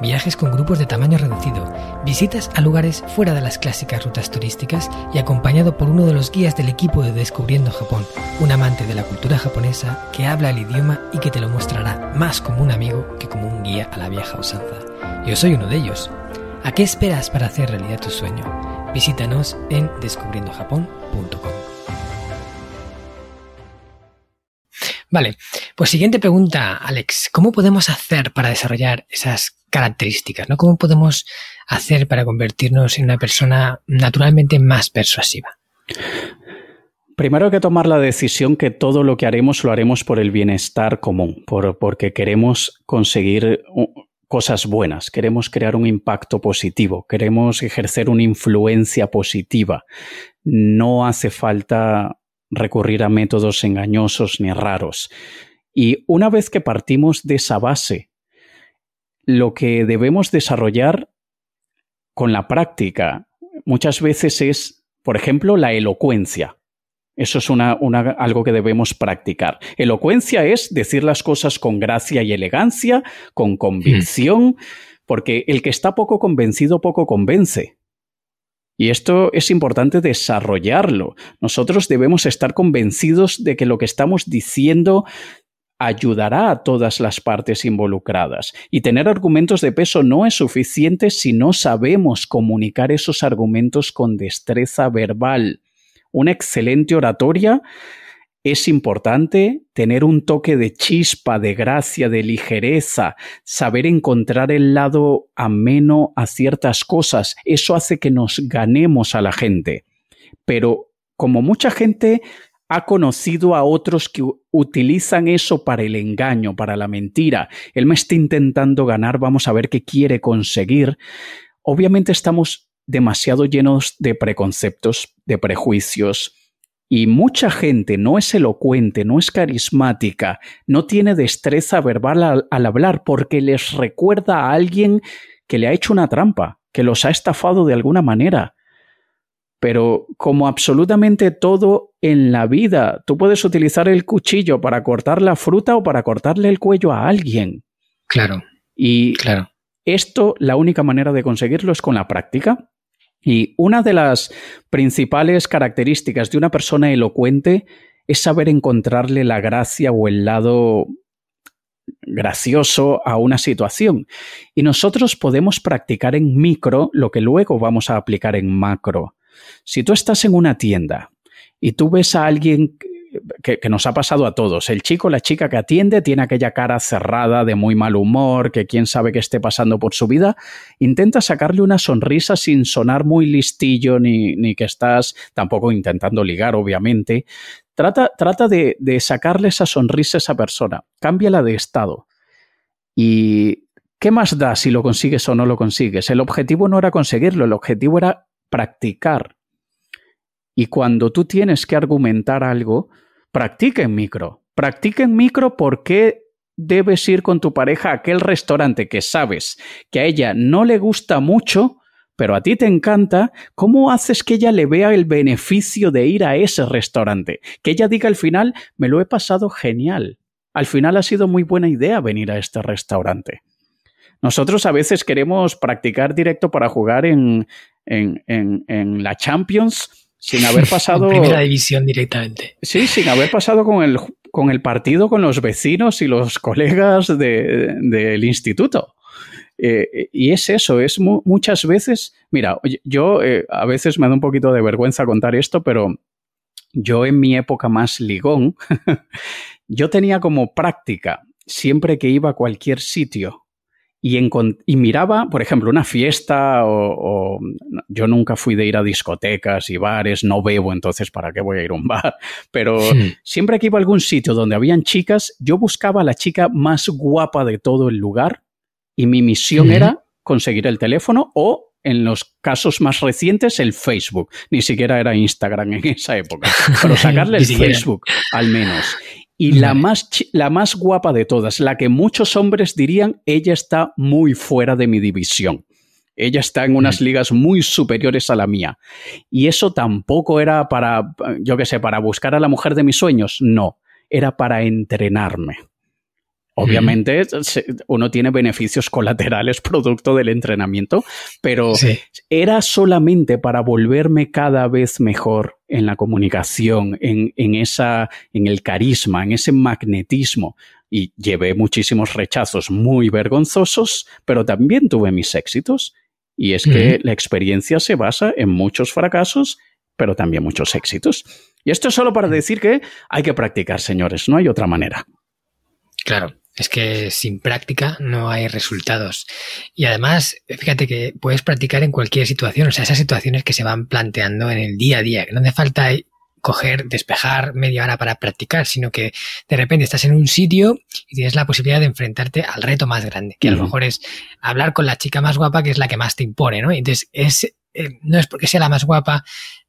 viajes con grupos de tamaño reducido, visitas a lugares fuera de las clásicas rutas turísticas y acompañado por uno de los guías del equipo de Descubriendo Japón, un amante de la cultura japonesa que habla el idioma y que te lo mostrará más como un amigo que como un guía a la vieja usanza. Yo soy uno de ellos. ¿A qué esperas para hacer realidad tu sueño? Visítanos en descubriendojapón.com. Vale, pues siguiente pregunta, Alex. ¿Cómo podemos hacer para desarrollar esas características? ¿no? ¿Cómo podemos hacer para convertirnos en una persona naturalmente más persuasiva? Primero hay que tomar la decisión que todo lo que haremos lo haremos por el bienestar común, por, porque queremos conseguir cosas buenas, queremos crear un impacto positivo, queremos ejercer una influencia positiva. No hace falta recurrir a métodos engañosos ni raros. Y una vez que partimos de esa base, lo que debemos desarrollar con la práctica muchas veces es, por ejemplo, la elocuencia. Eso es algo que debemos practicar. Elocuencia es decir las cosas con gracia y elegancia, con convicción, porque el que está poco convencido poco convence. Y esto es importante desarrollarlo. Nosotros debemos estar convencidos de que lo que estamos diciendo ayudará a todas las partes involucradas. Y tener argumentos de peso no es suficiente si no sabemos comunicar esos argumentos con destreza verbal. Una excelente oratoria es importante tener un toque de chispa, de gracia, de ligereza, saber encontrar el lado ameno a ciertas cosas. Eso hace que nos ganemos a la gente. Pero como mucha gente ha conocido a otros que utilizan eso para el engaño, para la mentira, él me está intentando ganar, vamos a ver qué quiere conseguir. Obviamente estamos demasiado llenos de preconceptos, de prejuicios, y mucha gente no es elocuente, no es carismática, no tiene destreza verbal al, hablar porque les recuerda a alguien que le ha hecho una trampa, que los ha estafado de alguna manera. Pero como absolutamente todo en la vida, tú puedes utilizar el cuchillo para cortar la fruta o para cortarle el cuello a alguien. Claro. Y claro. esto, la única manera de conseguirlo es con la práctica. Y una de las principales características de una persona elocuente es saber encontrarle la gracia o el lado gracioso a una situación. Y nosotros podemos practicar en micro lo que luego vamos a aplicar en macro. Si tú estás en una tienda y tú ves a alguien que, nos ha pasado a todos. El chico, la chica que atiende tiene aquella cara cerrada de muy mal humor, que quién sabe qué esté pasando por su vida. Intenta sacarle una sonrisa sin sonar muy listillo ni, ni que estás tampoco intentando ligar, obviamente. Trata, trata de, de sacarle esa sonrisa a esa persona. Cámbiala de estado. Y ¿qué más da si lo consigues o no lo consigues? El objetivo no era conseguirlo, el objetivo era practicar. Y cuando tú tienes que argumentar algo, practica en micro. Practica en micro por qué debes ir con tu pareja a aquel restaurante que sabes que a ella no le gusta mucho, pero a ti te encanta, ¿cómo haces que ella le vea el beneficio de ir a ese restaurante? Que ella diga al final, me lo he pasado genial. Al final ha sido muy buena idea venir a este restaurante. Nosotros a veces queremos practicar directo para jugar en, en, en, la Champions sin haber pasado. primera división directamente. Sí, sin haber pasado con el, con el partido, con los vecinos y los colegas del instituto. Eh, y es eso, es muchas veces, mira, yo eh, a veces me da un poquito de vergüenza contar esto, pero yo en mi época más ligón, yo tenía como práctica, siempre que iba a cualquier sitio y, y, miraba, por ejemplo, una fiesta o, yo nunca fui de ir a discotecas y bares, no bebo, entonces ¿para qué voy a ir a un bar? Pero siempre que iba a algún sitio donde habían chicas, yo buscaba a la chica más guapa de todo el lugar y mi misión era conseguir el teléfono o en los casos más recientes, el Facebook. Ni siquiera era Instagram en esa época. Pero sacarle el Facebook, al menos. Y la más, la más guapa de todas, la que muchos hombres dirían, ella está muy fuera de mi división. Ella está en unas ligas muy superiores a la mía. Y eso tampoco era para, yo qué sé, para buscar a la mujer de mis sueños. No, era para entrenarme. Obviamente uno tiene beneficios colaterales producto del entrenamiento, pero era solamente para volverme cada vez mejor en la comunicación, en, en, esa, en el carisma, en ese magnetismo. Y llevé muchísimos rechazos muy vergonzosos, pero también tuve mis éxitos. Y es que la experiencia se basa en muchos fracasos, pero también muchos éxitos. Y esto es solo para decir que hay que practicar, señores, no hay otra manera. Claro, es que sin práctica no hay resultados. Y además, fíjate que puedes practicar en cualquier situación, o sea, esas situaciones que se van planteando en el día a día, que no hace falta coger, despejar media hora para practicar, sino que de repente estás en un sitio y tienes la posibilidad de enfrentarte al reto más grande, que a lo mejor es hablar con la chica más guapa, que es la que más te impone, ¿no? Entonces, es, eh, no es porque sea la más guapa,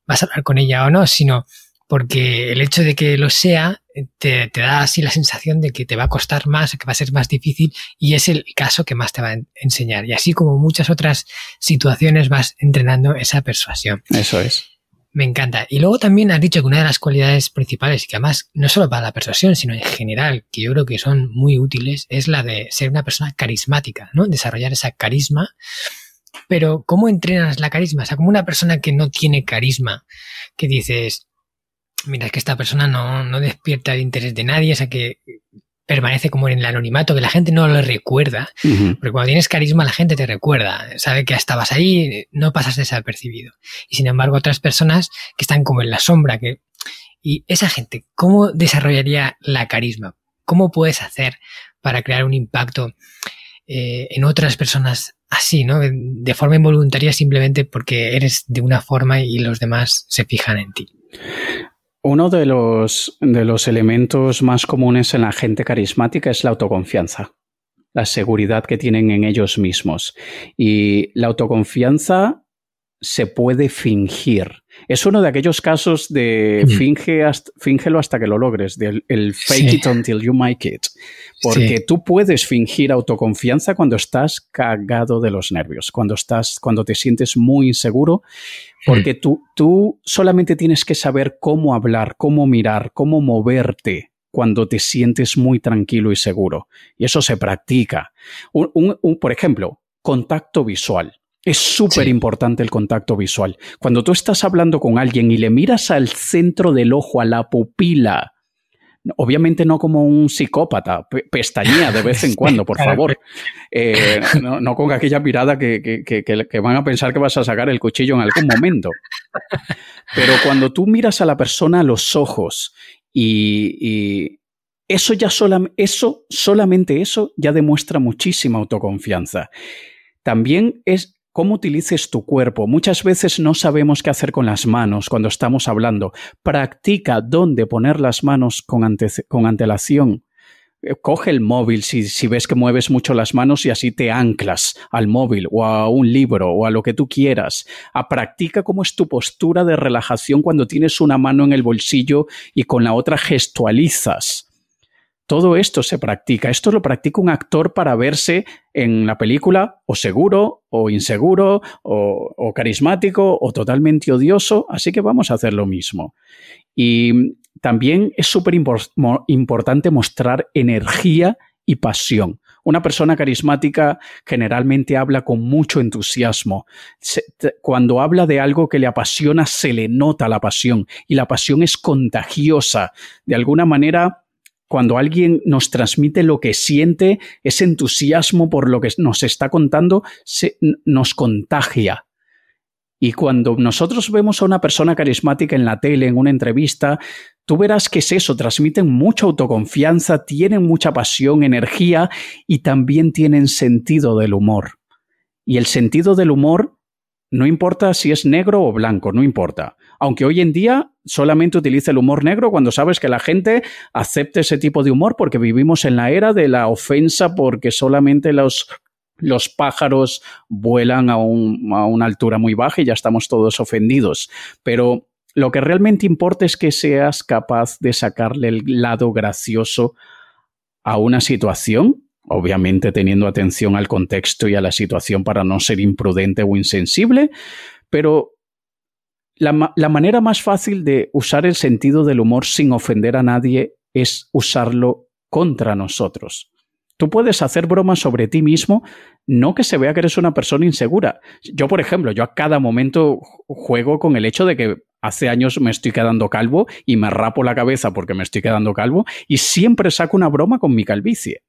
vas a hablar con ella o no, sino porque el hecho de que lo sea te, da así la sensación de que te va a costar más, que va a ser más difícil y es el caso que más te va a enseñar. Y así como muchas otras situaciones vas entrenando esa persuasión. Eso es. Me encanta. Y luego también has dicho que una de las cualidades principales, y que además no solo para la persuasión, sino en general, que yo creo que son muy útiles, es la de ser una persona carismática, ¿no? Desarrollar esa carisma. Pero, ¿cómo entrenas la carisma? O sea, como una persona que no tiene carisma, que dices, mira, es que esta persona no, no despierta el interés de nadie, o sea que permanece como en el anonimato, que la gente no lo recuerda, porque cuando tienes carisma la gente te recuerda, sabe que estabas ahí, no pasas desapercibido. Y sin embargo otras personas que están como en la sombra, que... Y esa gente, ¿cómo desarrollaría la carisma? ¿Cómo puedes hacer para crear un impacto eh, en otras personas así, ¿no? De forma involuntaria simplemente porque eres de una forma y los demás se fijan en ti. Uno de los, de los elementos más comunes en la gente carismática es la autoconfianza, la seguridad que tienen en ellos mismos. Y la autoconfianza se puede fingir. Es uno de aquellos casos de finge hasta, fíngelo hasta que lo logres, del el fake it until you make it. Porque tú puedes fingir autoconfianza cuando estás cagado de los nervios, cuando estás, cuando te sientes muy inseguro, porque tú, tú solamente tienes que saber cómo hablar, cómo mirar, cómo moverte cuando te sientes muy tranquilo y seguro. Y eso se practica. por ejemplo, contacto visual. Es súper importante el contacto visual. Cuando tú estás hablando con alguien y le miras al centro del ojo, a la pupila, obviamente no como un psicópata, pestañea de vez en cuando, por favor. Eh, no, con aquella mirada que, que, van a pensar que vas a sacar el cuchillo en algún momento. Pero cuando tú miras a la persona a los ojos y, eso ya eso, solamente eso ya demuestra muchísima autoconfianza. También es cómo utilices tu cuerpo. Muchas veces no sabemos qué hacer con las manos cuando estamos hablando. Practica dónde poner las manos con, antelación. Eh, coge el móvil si, si, ves que mueves mucho las manos y así te anclas al móvil o a un libro o a lo que tú quieras. A practica cómo es tu postura de relajación cuando tienes una mano en el bolsillo y con la otra gestualizas. Todo esto se practica. Esto lo practica un actor para verse en la película o seguro, o inseguro, o, carismático, o totalmente odioso. Así que vamos a hacer lo mismo. Y también es súper importante mostrar energía y pasión. Una persona carismática generalmente habla con mucho entusiasmo. cuando habla de algo que le apasiona, se le nota la pasión y la pasión es contagiosa. De alguna manera, cuando alguien nos transmite lo que siente, ese entusiasmo por lo que nos está contando, se, nos contagia. Y cuando nosotros vemos a una persona carismática en la tele, en una entrevista, tú verás que es eso, transmiten mucha autoconfianza, tienen mucha pasión, energía y también tienen sentido del humor. Y el sentido del humor no importa si es negro o blanco, no importa. Aunque hoy en día solamente utiliza el humor negro cuando sabes que la gente acepte ese tipo de humor porque vivimos en la era de la ofensa porque solamente los los pájaros vuelan a, una altura muy baja y ya estamos todos ofendidos. Pero lo que realmente importa es que seas capaz de sacarle el lado gracioso a una situación, obviamente teniendo atención al contexto y a la situación para no ser imprudente o insensible, pero la, manera más fácil de usar el sentido del humor sin ofender a nadie es usarlo contra nosotros. Tú puedes hacer bromas sobre ti mismo, no que se vea que eres una persona insegura. Yo, por ejemplo, yo a cada momento juego con el hecho de que hace años me estoy quedando calvo y me rapo la cabeza porque me estoy quedando calvo y siempre saco una broma con mi calvicie.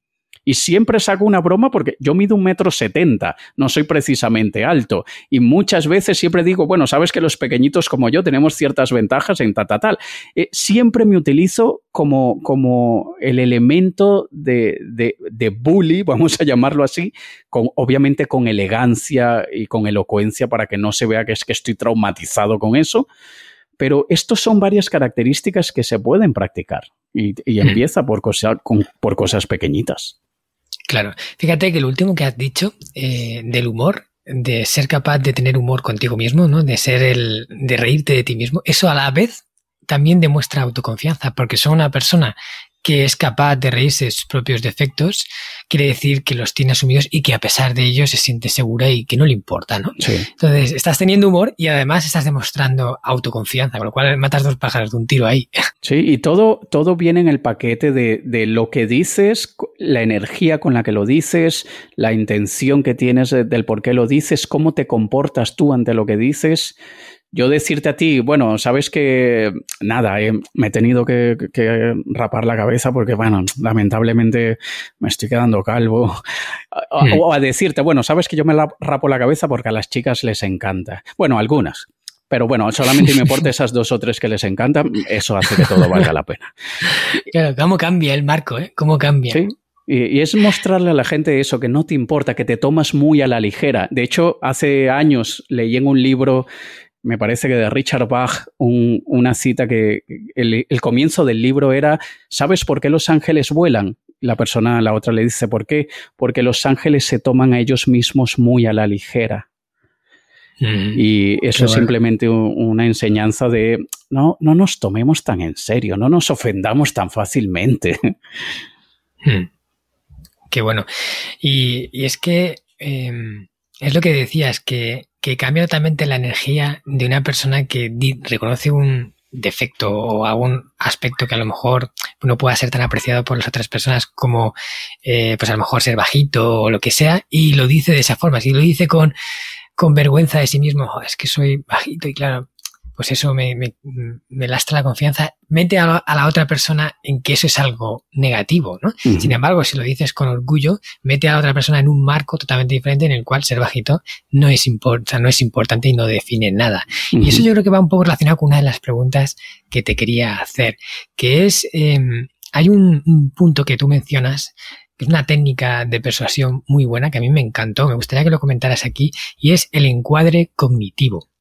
Y siempre saco una broma porque yo mido un metro setenta, no soy precisamente alto. Y muchas veces siempre digo, bueno, sabes que los pequeñitos como yo tenemos ciertas ventajas en tal, tal, tal. Eh, siempre me utilizo como, como el elemento de, de, de, bully, vamos a llamarlo así, con, obviamente con elegancia y con elocuencia para que no se vea que es que estoy traumatizado con eso. Pero estos son varias características que se pueden practicar y, y empieza por, cosa, con, por cosas pequeñitas. Claro, fíjate que lo último que has dicho eh, del humor, de ser capaz de tener humor contigo mismo, ¿no? De ser el, de reírte de ti mismo, eso a la vez también demuestra autoconfianza, porque son una persona que es capaz de reírse de sus propios defectos, quiere decir que los tiene asumidos y que a pesar de ello se siente segura y que no le importa, ¿no? Sí. Entonces, estás teniendo humor y además estás demostrando autoconfianza, con lo cual matas dos pájaros de un tiro ahí. Sí, y todo, todo viene en el paquete de, de lo que dices, la energía con la que lo dices, la intención que tienes del por qué lo dices, cómo te comportas tú ante lo que dices yo decirte a ti, bueno, sabes que nada, eh, me he tenido que, rapar la cabeza porque, bueno, lamentablemente me estoy quedando calvo. O, a decirte, bueno, sabes que yo me rapo la cabeza porque a las chicas les encanta. Bueno, algunas. Pero bueno, solamente me importa esas dos o tres que les encantan, eso hace que todo valga la pena. Claro, ¿cómo cambia el marco? Eh? ¿Cómo cambia? Sí, y, es mostrarle a la gente eso, que no te importa, que te tomas muy a la ligera. De hecho, hace años leí en un libro me parece que de Richard Bach, una cita que el, comienzo del libro era, ¿sabes por qué los ángeles vuelan? La persona, la otra le dice, ¿por qué? Porque los ángeles se toman a ellos mismos muy a la ligera. Mm, y eso es simplemente una enseñanza de no, no nos tomemos tan en serio, no nos ofendamos tan fácilmente. Mm. Qué bueno. Y, es que em, es lo que decías, que que cambia totalmente la energía de una persona que reconoce un defecto o algún aspecto que a lo mejor no pueda ser tan apreciado por las otras personas como eh, pues a lo mejor ser bajito o lo que sea y lo dice de esa forma, si lo dice con, con vergüenza de sí mismo, es que soy bajito y claro, pues eso me, me, lastra la confianza, mete a la, otra persona en que eso es algo negativo, ¿no? Sin embargo, si lo dices con orgullo, mete a la otra persona en un marco totalmente diferente en el cual ser bajito no es, no es importante y no define nada. Y eso yo creo que va un poco relacionado con una de las preguntas que te quería hacer, que es, em, hay un, un punto que tú mencionas que es una técnica de persuasión muy buena que a mí me encantó, me gustaría que lo comentaras aquí, y es el encuadre cognitivo.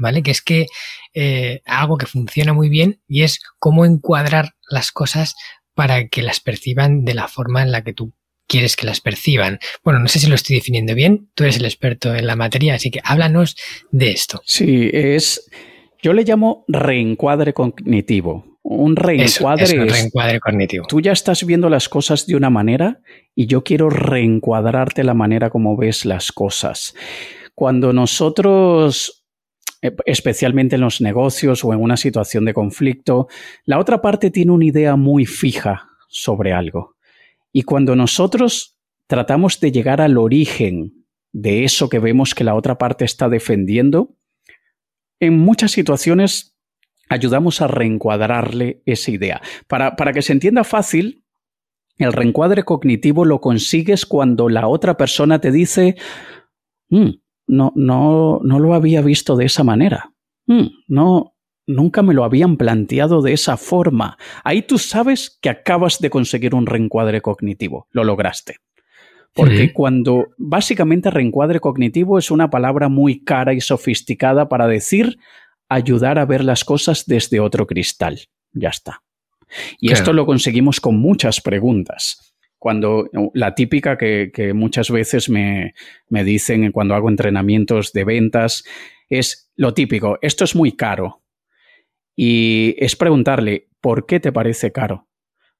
¿Vale? Que es que eh, algo que funciona muy bien y es cómo encuadrar las cosas para que las perciban de la forma en la que tú quieres que las perciban. Bueno, no sé si lo estoy definiendo bien, tú eres el experto en la materia, así que háblanos de esto. Sí, es, yo le llamo reencuadre cognitivo. Un reencuadre es, reencuadre cognitivo. Tú ya estás viendo las cosas de una manera y yo quiero reencuadrarte la manera como ves las cosas. Cuando nosotros especialmente en los negocios o en una situación de conflicto, la otra parte tiene una idea muy fija sobre algo. Y cuando nosotros tratamos de llegar al origen de eso que vemos que la otra parte está defendiendo, en muchas situaciones ayudamos a reencuadrarle esa idea. Para, para que se entienda fácil, el reencuadre cognitivo lo consigues cuando la otra persona te dice, mm, no, no, no lo había visto de esa manera. Mm, no, nunca me lo habían planteado de esa forma. Ahí tú sabes que acabas de conseguir un reencuadre cognitivo. Lo lograste. Porque cuando básicamente reencuadre cognitivo es una palabra muy cara y sofisticada para decir ayudar a ver las cosas desde otro cristal. Ya está. Y esto lo conseguimos con muchas preguntas. Cuando la típica que, muchas veces me, me dicen cuando hago entrenamientos de ventas es lo típico, esto es muy caro. Y es preguntarle, ¿por qué te parece caro?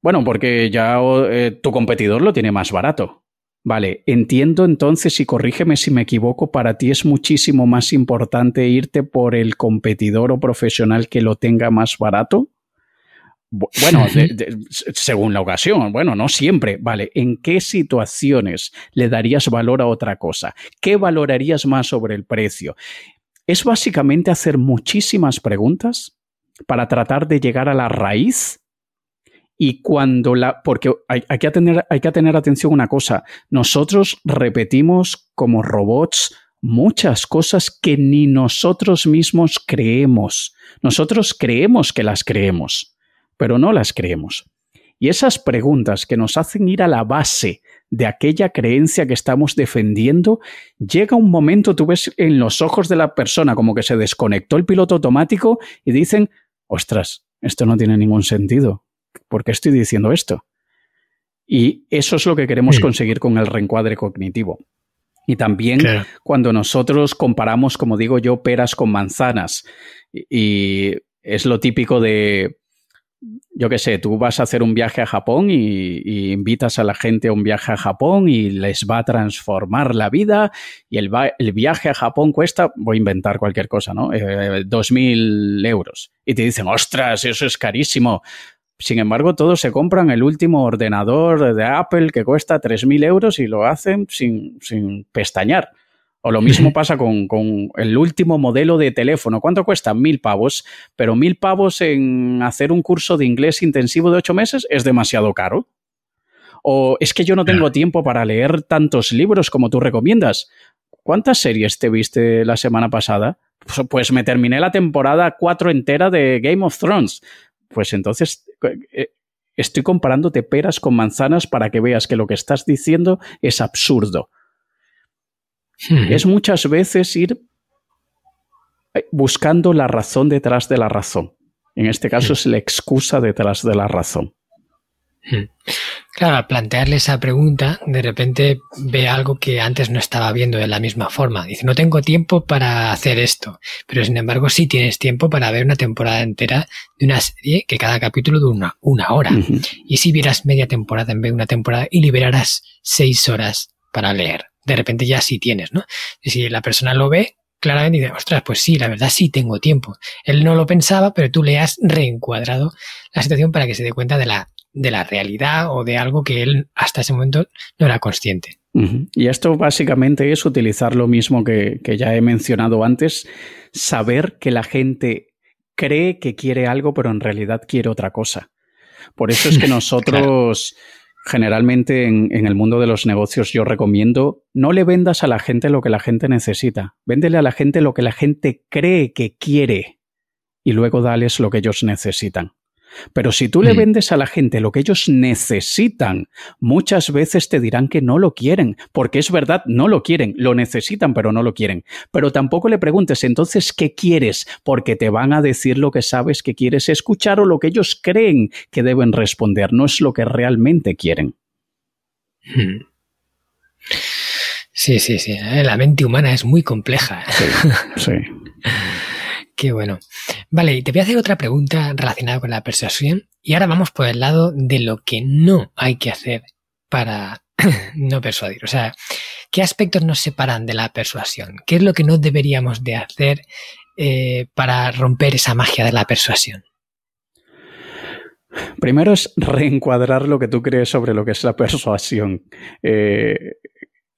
Bueno, porque ya eh, tu competidor lo tiene más barato. Vale, entiendo entonces y corrígeme si me equivoco, para ti es muchísimo más importante irte por el competidor o profesional que lo tenga más barato. Bueno, según la ocasión, bueno, no siempre, vale. ¿En qué situaciones le darías valor a otra cosa? ¿Qué valorarías más sobre el precio? Es básicamente hacer muchísimas preguntas para tratar de llegar a la raíz y cuando la, porque hay, que tener, hay que tener atención a una cosa, nosotros repetimos como robots muchas cosas que ni nosotros mismos creemos. Nosotros creemos que las creemos, pero no las creemos. Y esas preguntas que nos hacen ir a la base de aquella creencia que estamos defendiendo, llega un momento, tú ves en los ojos de la persona como que se desconectó el piloto automático y dicen, ostras, esto no tiene ningún sentido. ¿Por qué estoy diciendo esto? Y eso es lo que queremos conseguir con el reencuadre cognitivo. Y también cuando nosotros comparamos, como digo yo, peras con manzanas. Y es lo típico de, yo qué sé, tú vas a hacer un viaje a Japón y, invitas a la gente a un viaje a Japón y les va a transformar la vida y el, viaje a Japón cuesta, voy a inventar cualquier cosa, ¿no? Eh, dos mil euros. Y te dicen, ostras, eso es carísimo. Sin embargo, todos se compran el último ordenador de Apple que cuesta 3.000 euros y lo hacen sin, sin pestañear. O lo mismo pasa con, el último modelo de teléfono. ¿Cuánto cuesta? Mil pavos. Pero mil pavos en hacer un curso de inglés intensivo de ocho meses es demasiado caro. O es que yo no tengo tiempo para leer tantos libros como tú recomiendas. ¿Cuántas series te viste la semana pasada? Pues, pues me terminé la temporada cuatro entera de Game of Thrones pues entonces eh, estoy comparándote peras con manzanas para que veas que lo que estás diciendo es absurdo. Hmm. Es muchas veces ir eh, buscando la razón detrás de la razón. En este caso hmm. es la excusa detrás de la razón. Hmm. Claro, al plantearle esa pregunta, de repente ve algo que antes no estaba viendo de la misma forma. Dice, no tengo tiempo para hacer esto, pero sin embargo sí tienes tiempo para ver una temporada entera de una serie que cada capítulo dura una, hora. Y si vieras media temporada en vez de una temporada y liberarás seis horas para leer, de repente ya sí tienes, ¿no? Y si la persona lo ve, claramente dice, ostras, pues sí, la verdad sí tengo tiempo. Él no lo pensaba, pero tú le has reencuadrado la situación para que se dé cuenta de la de la realidad o de algo que él hasta ese momento no era consciente. Y esto básicamente es utilizar lo mismo que, ya he mencionado antes, saber que la gente cree que quiere algo, pero en realidad quiere otra cosa. Por eso es que nosotros, generalmente en, el mundo de los negocios, yo recomiendo, no le vendas a la gente lo que la gente necesita, véndele a la gente lo que la gente cree que quiere y luego dales lo que ellos necesitan. Pero si tú le mm. vendes a la gente lo que ellos necesitan, muchas veces te dirán que no lo quieren, porque es verdad, no lo quieren, lo necesitan, pero no lo quieren. Pero tampoco le preguntes entonces qué quieres, porque te van a decir lo que sabes que quieres escuchar o lo que ellos creen que deben responder, no es lo que realmente quieren. Hmm. Sí, sí, sí. Eh, la mente humana es muy compleja. Sí, sí. Qué bueno. Vale, te voy a hacer otra pregunta relacionada con la persuasión. Y ahora vamos por el lado de lo que no hay que hacer para no persuadir. O sea, ¿qué aspectos nos separan de la persuasión? ¿Qué es lo que no deberíamos de hacer eh, para romper esa magia de la persuasión? primero es reencuadrar lo que tú crees sobre lo que es la persuasión. Eh,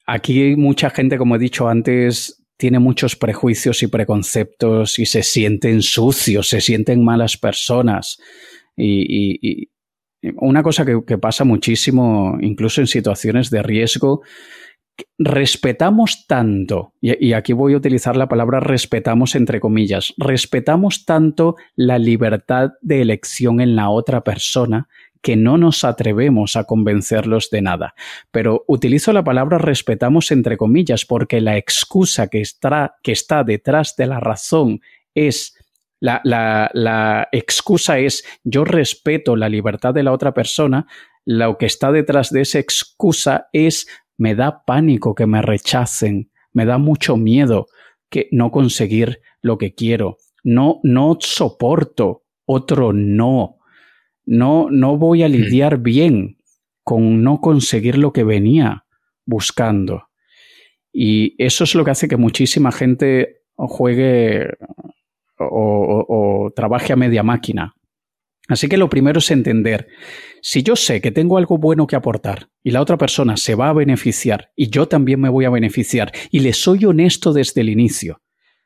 aquí mucha gente, como he dicho antes, tiene muchos prejuicios y preconceptos y se sienten sucios, se sienten malas personas. Y, una cosa que, pasa muchísimo, incluso en situaciones de riesgo, respetamos tanto, y, aquí voy a utilizar la palabra respetamos entre comillas, respetamos tanto la libertad de elección en la otra persona que no nos atrevemos a convencerlos de nada. Pero utilizo la palabra respetamos entre comillas porque la excusa que está, que está detrás de la razón es la, la, excusa es yo respeto la libertad de la otra persona, lo que está detrás de esa excusa es me da pánico que me rechacen, me da mucho miedo que no conseguir lo que quiero, no, no soporto otro no, no, no voy a lidiar bien con no conseguir lo que venía buscando. Y eso es lo que hace que muchísima gente juegue o, trabaje a media máquina. Así que lo primero es entender, si yo sé que tengo algo bueno que aportar y la otra persona se va a beneficiar y yo también me voy a beneficiar y le soy honesto desde el inicio.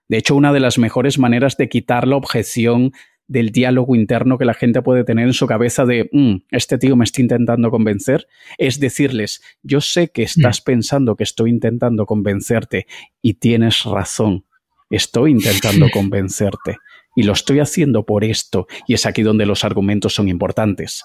De hecho, una de las mejores maneras de quitar la objeción del diálogo interno que la gente puede tener en su cabeza de, mm, este tío me está intentando convencer, es decirles, yo sé que estás mm. pensando que estoy intentando convencerte y tienes razón, estoy intentando convencerte y lo estoy haciendo por esto y es aquí donde los argumentos son importantes.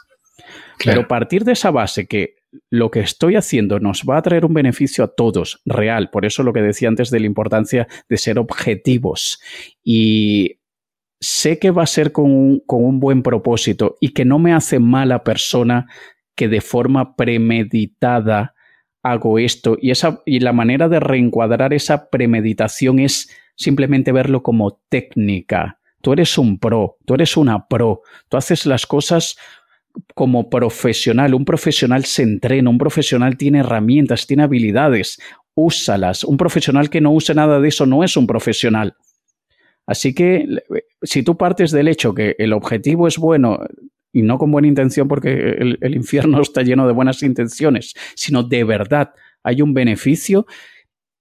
Pero partir de esa base que lo que estoy haciendo nos va a traer un beneficio a todos, real, por eso lo que decía antes de la importancia de ser objetivos y sé que va a ser con un, buen propósito y que no me hace mala persona que de forma premeditada hago esto y, esa, y la manera de reencuadrar esa premeditación es simplemente verlo como técnica. Tú eres un pro, tú eres una pro, tú haces las cosas como profesional. Un profesional se entrena, un profesional tiene herramientas, tiene habilidades, úsalas. Un profesional que no use nada de eso no es un profesional. Así que si tú partes del hecho que el objetivo es bueno y no con buena intención porque el, infierno está lleno de buenas intenciones, sino de verdad hay un beneficio,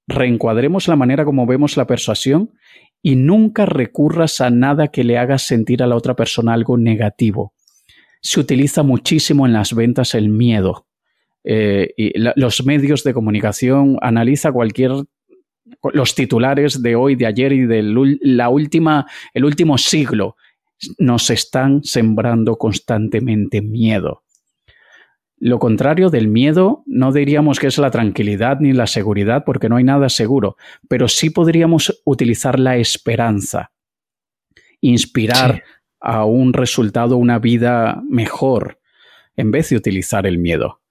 reencuadremos la manera como vemos la persuasión y nunca recurras a nada que le haga sentir a la otra persona algo negativo. Se utiliza muchísimo en las ventas el miedo. Eh, y los medios de comunicación analiza cualquier los titulares de hoy, de ayer y de la última, el último siglo nos están sembrando constantemente miedo. Lo contrario del miedo no diríamos que es la tranquilidad ni la seguridad, porque no hay nada seguro, pero sí podríamos utilizar la esperanza, inspirar a un resultado, una vida mejor, en vez de utilizar el miedo.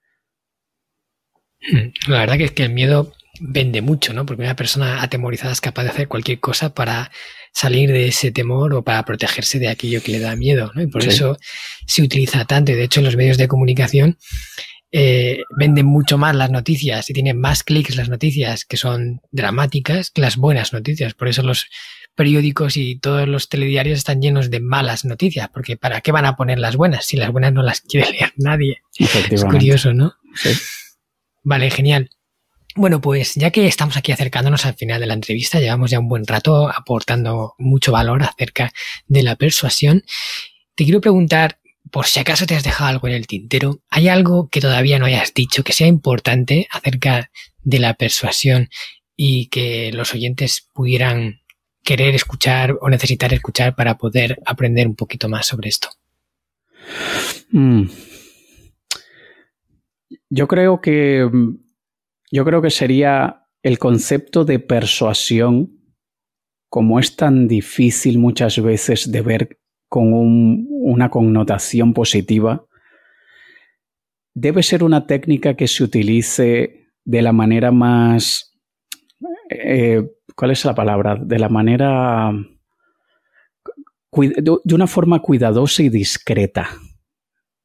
La verdad que es que el miedo vende mucho, ¿no? Porque una persona atemorizada es capaz de hacer cualquier cosa para salir de ese temor o para protegerse de aquello que le da miedo, ¿no? Y por eso se utiliza tanto. Y de hecho, en los medios de comunicación eh, venden mucho más las noticias y tienen más clics las noticias que son dramáticas que las buenas noticias. Por eso los periódicos y todos los telediarios están llenos de malas noticias, porque ¿para qué van a poner las buenas si las buenas no las quiere leer nadie? Es curioso, ¿no? Sí. Vale, genial. Bueno, pues ya que estamos aquí acercándonos al final de la entrevista, llevamos ya un buen rato aportando mucho valor acerca de la persuasión. Te quiero preguntar, por si acaso te has dejado algo en el tintero, ¿hay algo que todavía no hayas dicho que sea importante acerca de la persuasión y que los oyentes pudieran querer escuchar o necesitar escuchar para poder aprender un poquito más sobre esto? Mm. Yo creo que yo creo que sería el concepto de persuasión, como es tan difícil muchas veces de ver con una connotación positiva, debe ser una técnica que se utilice de la manera más... Eh, ¿Cuál es la palabra? De la manera... de una forma cuidadosa y discreta.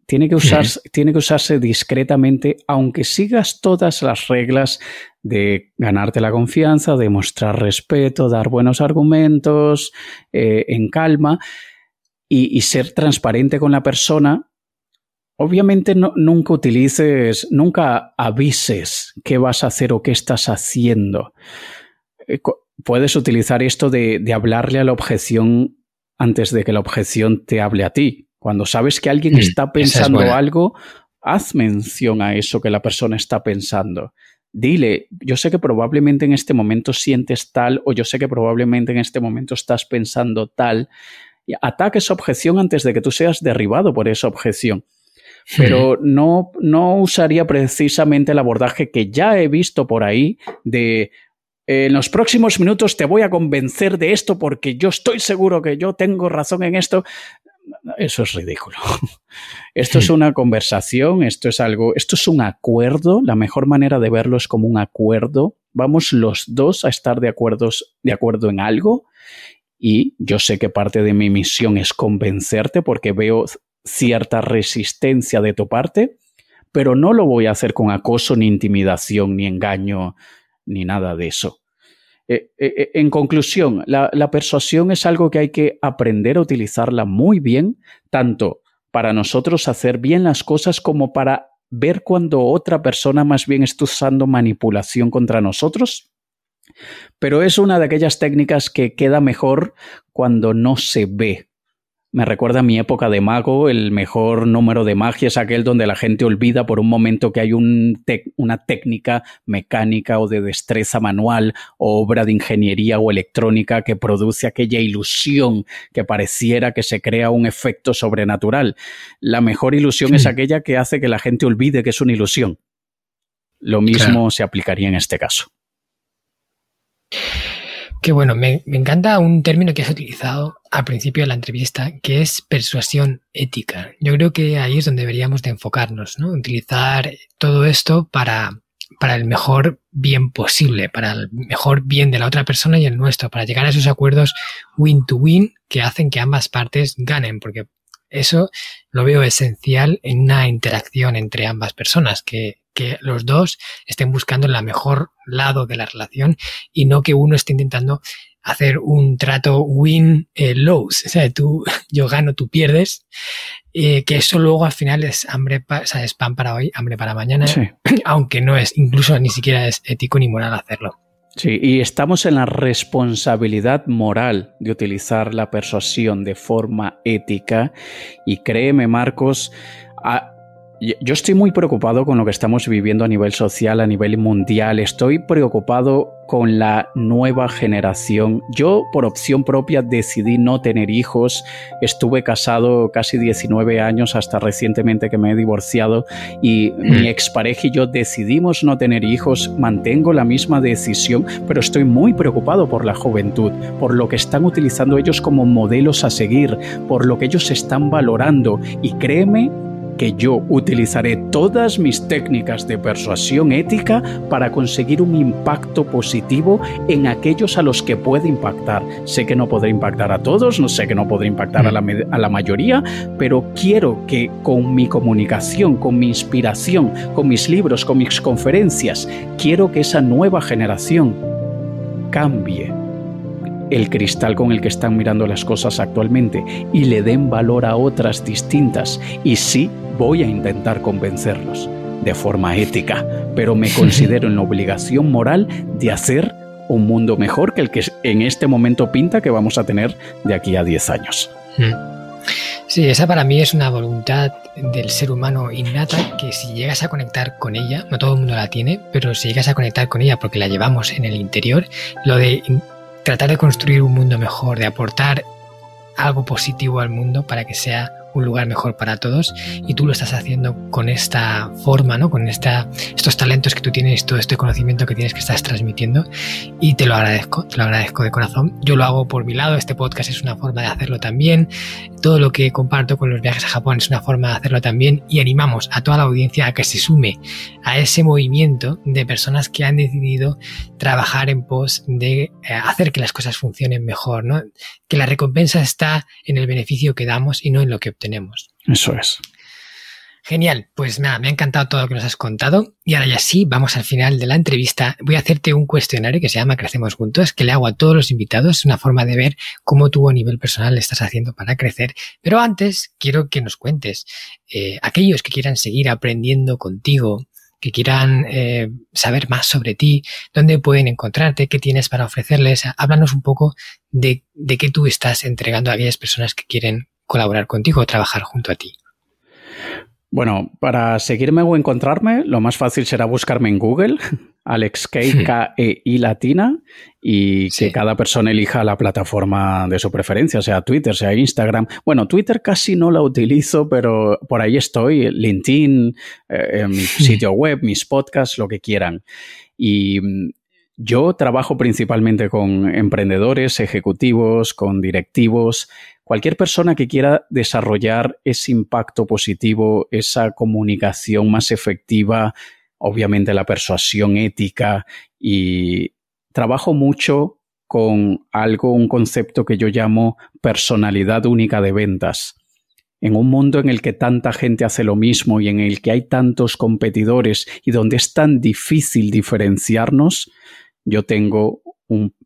Tiene que, usarse, tiene que usarse discretamente, aunque sigas todas las reglas de ganarte la confianza, de mostrar respeto, dar buenos argumentos, eh, en calma y, ser transparente con la persona, obviamente nunca utilices, nunca avises qué vas a hacer o qué estás haciendo. Eh, puedes utilizar esto de, hablarle a la objeción antes de que la objeción te hable a ti. Cuando sabes que alguien mm, está pensando algo, haz mención a eso que la persona está pensando. Dile, yo sé que probablemente en este momento sientes tal o yo sé que probablemente en este momento estás pensando tal. Ataque esa objeción antes de que tú seas derribado por esa objeción pero no, no usaría precisamente el abordaje que ya he visto por ahí de en los próximos minutos te voy a convencer de esto porque yo estoy seguro que yo tengo razón en esto. Eso es ridículo. Esto es una conversación, esto es algo, esto es un acuerdo. La mejor manera de verlo es como un acuerdo. Vamos los dos a estar de, acuerdos, de acuerdo en algo. Y yo sé que parte de mi misión es convencerte porque veo cierta resistencia de tu parte, pero no lo voy a hacer con acoso, ni intimidación, ni engaño, ni nada de eso. Eh, eh, eh, en conclusión, la, la persuasión es algo que hay que aprender a utilizarla muy bien, tanto para nosotros hacer bien las cosas como para ver cuando otra persona más bien está usando manipulación contra nosotros. Pero es una de aquellas técnicas que queda mejor cuando no se ve, me recuerda a mi época de mago, el mejor número de magia es aquel donde la gente olvida por un momento que hay una técnica mecánica o de destreza manual o obra de ingeniería o electrónica que produce aquella ilusión que pareciera que se crea un efecto sobrenatural. La mejor ilusión es aquella que hace que la gente olvide que es una ilusión. Lo mismo se aplicaría en este caso. Qué bueno, me, encanta un término que has utilizado al principio de la entrevista, que es persuasión ética. Yo creo que ahí es donde deberíamos de enfocarnos, ¿no? Utilizar todo esto para, para el mejor bien posible, para el mejor bien de la otra persona y el nuestro, para llegar a esos acuerdos win-to-win que hacen que ambas partes ganen, porque eso lo veo esencial en una interacción entre ambas personas, que que los dos estén buscando el mejor lado de la relación y no que uno esté intentando hacer un trato win-lose. o sea, tú, yo gano, tú pierdes. Eh, que eso luego al final es hambre, o sea, es pan para hoy, hambre para mañana. Aunque no es, incluso ni siquiera es ético ni moral hacerlo. Sí, y estamos en la responsabilidad moral de utilizar la persuasión de forma ética. Y créeme, Marcos, a, yo estoy muy preocupado con lo que estamos viviendo a nivel social, a nivel mundial. Estoy preocupado con la nueva generación. Yo, por opción propia, decidí no tener hijos. Estuve casado casi 19 años hasta recientemente que me he divorciado y mi mm. expareja y yo decidimos no tener hijos. Mantengo la misma decisión, pero estoy muy preocupado por la juventud, por lo que están utilizando ellos como modelos a seguir, por lo que ellos están valorando. Y créeme que yo utilizaré todas mis técnicas de persuasión ética para conseguir un impacto positivo en aquellos a los que puede impactar. Sé que no podré impactar a todos, no sé que no podré impactar a la, a la mayoría, pero quiero que con mi comunicación, con mi inspiración, con mis libros, con mis conferencias, quiero que esa nueva generación cambie el cristal con el que están mirando las cosas actualmente y le den valor a otras distintas. Y sí, voy a intentar convencerlos de forma ética, pero me considero en la obligación moral de hacer un mundo mejor que el que en este momento pinta que vamos a tener de aquí a 10 años. Hmm. Sí, esa para mí es una voluntad del ser humano innata que si llegas a conectar con ella, no todo el mundo la tiene, pero si llegas a conectar con ella porque la llevamos en el interior, lo de tratar de construir un mundo mejor, de aportar algo positivo al mundo para que sea un lugar mejor para todos y tú lo estás haciendo con esta forma, ¿no? Con esta, estos talentos que tú tienes, todo este conocimiento que tienes que estás transmitiendo y te lo agradezco, te lo agradezco de corazón. Yo lo hago por mi lado, este podcast es una forma de hacerlo también, todo lo que comparto con los viajes a Japón es una forma de hacerlo también y animamos a toda la audiencia a que se sume a ese movimiento de personas que han decidido trabajar en pos de eh, hacer que las cosas funcionen mejor, ¿no? Que la recompensa está en el beneficio que damos y no en lo que obtenemos tenemos. Eso es. Genial, pues nada, me ha encantado todo lo que nos has contado y ahora ya sí, vamos al final de la entrevista. Voy a hacerte un cuestionario que se llama Crecemos Juntos, que le hago a todos los invitados, es una forma de ver cómo tú a nivel personal estás haciendo para crecer. Pero antes quiero que nos cuentes, eh, aquellos que quieran seguir aprendiendo contigo, que quieran eh, saber más sobre ti, dónde pueden encontrarte, qué tienes para ofrecerles, háblanos un poco de, de qué tú estás entregando a aquellas personas que quieren colaborar contigo o trabajar junto a ti. Bueno, para seguirme o encontrarme, lo más fácil será buscarme en Google, Alex K, K E I latina, y que cada persona elija la plataforma de su preferencia, sea Twitter, sea Instagram. Bueno, Twitter casi no la utilizo, pero por ahí estoy, LinkedIn, eh, en mi sitio web, mis podcasts, lo que quieran. Y mm, yo trabajo principalmente con emprendedores, ejecutivos, con directivos Cualquier persona que quiera desarrollar ese impacto positivo, esa comunicación más efectiva, obviamente la persuasión ética y trabajo mucho con algo, un concepto que yo llamo personalidad única de ventas. En un mundo en el que tanta gente hace lo mismo y en el que hay tantos competidores y donde es tan difícil diferenciarnos, yo tengo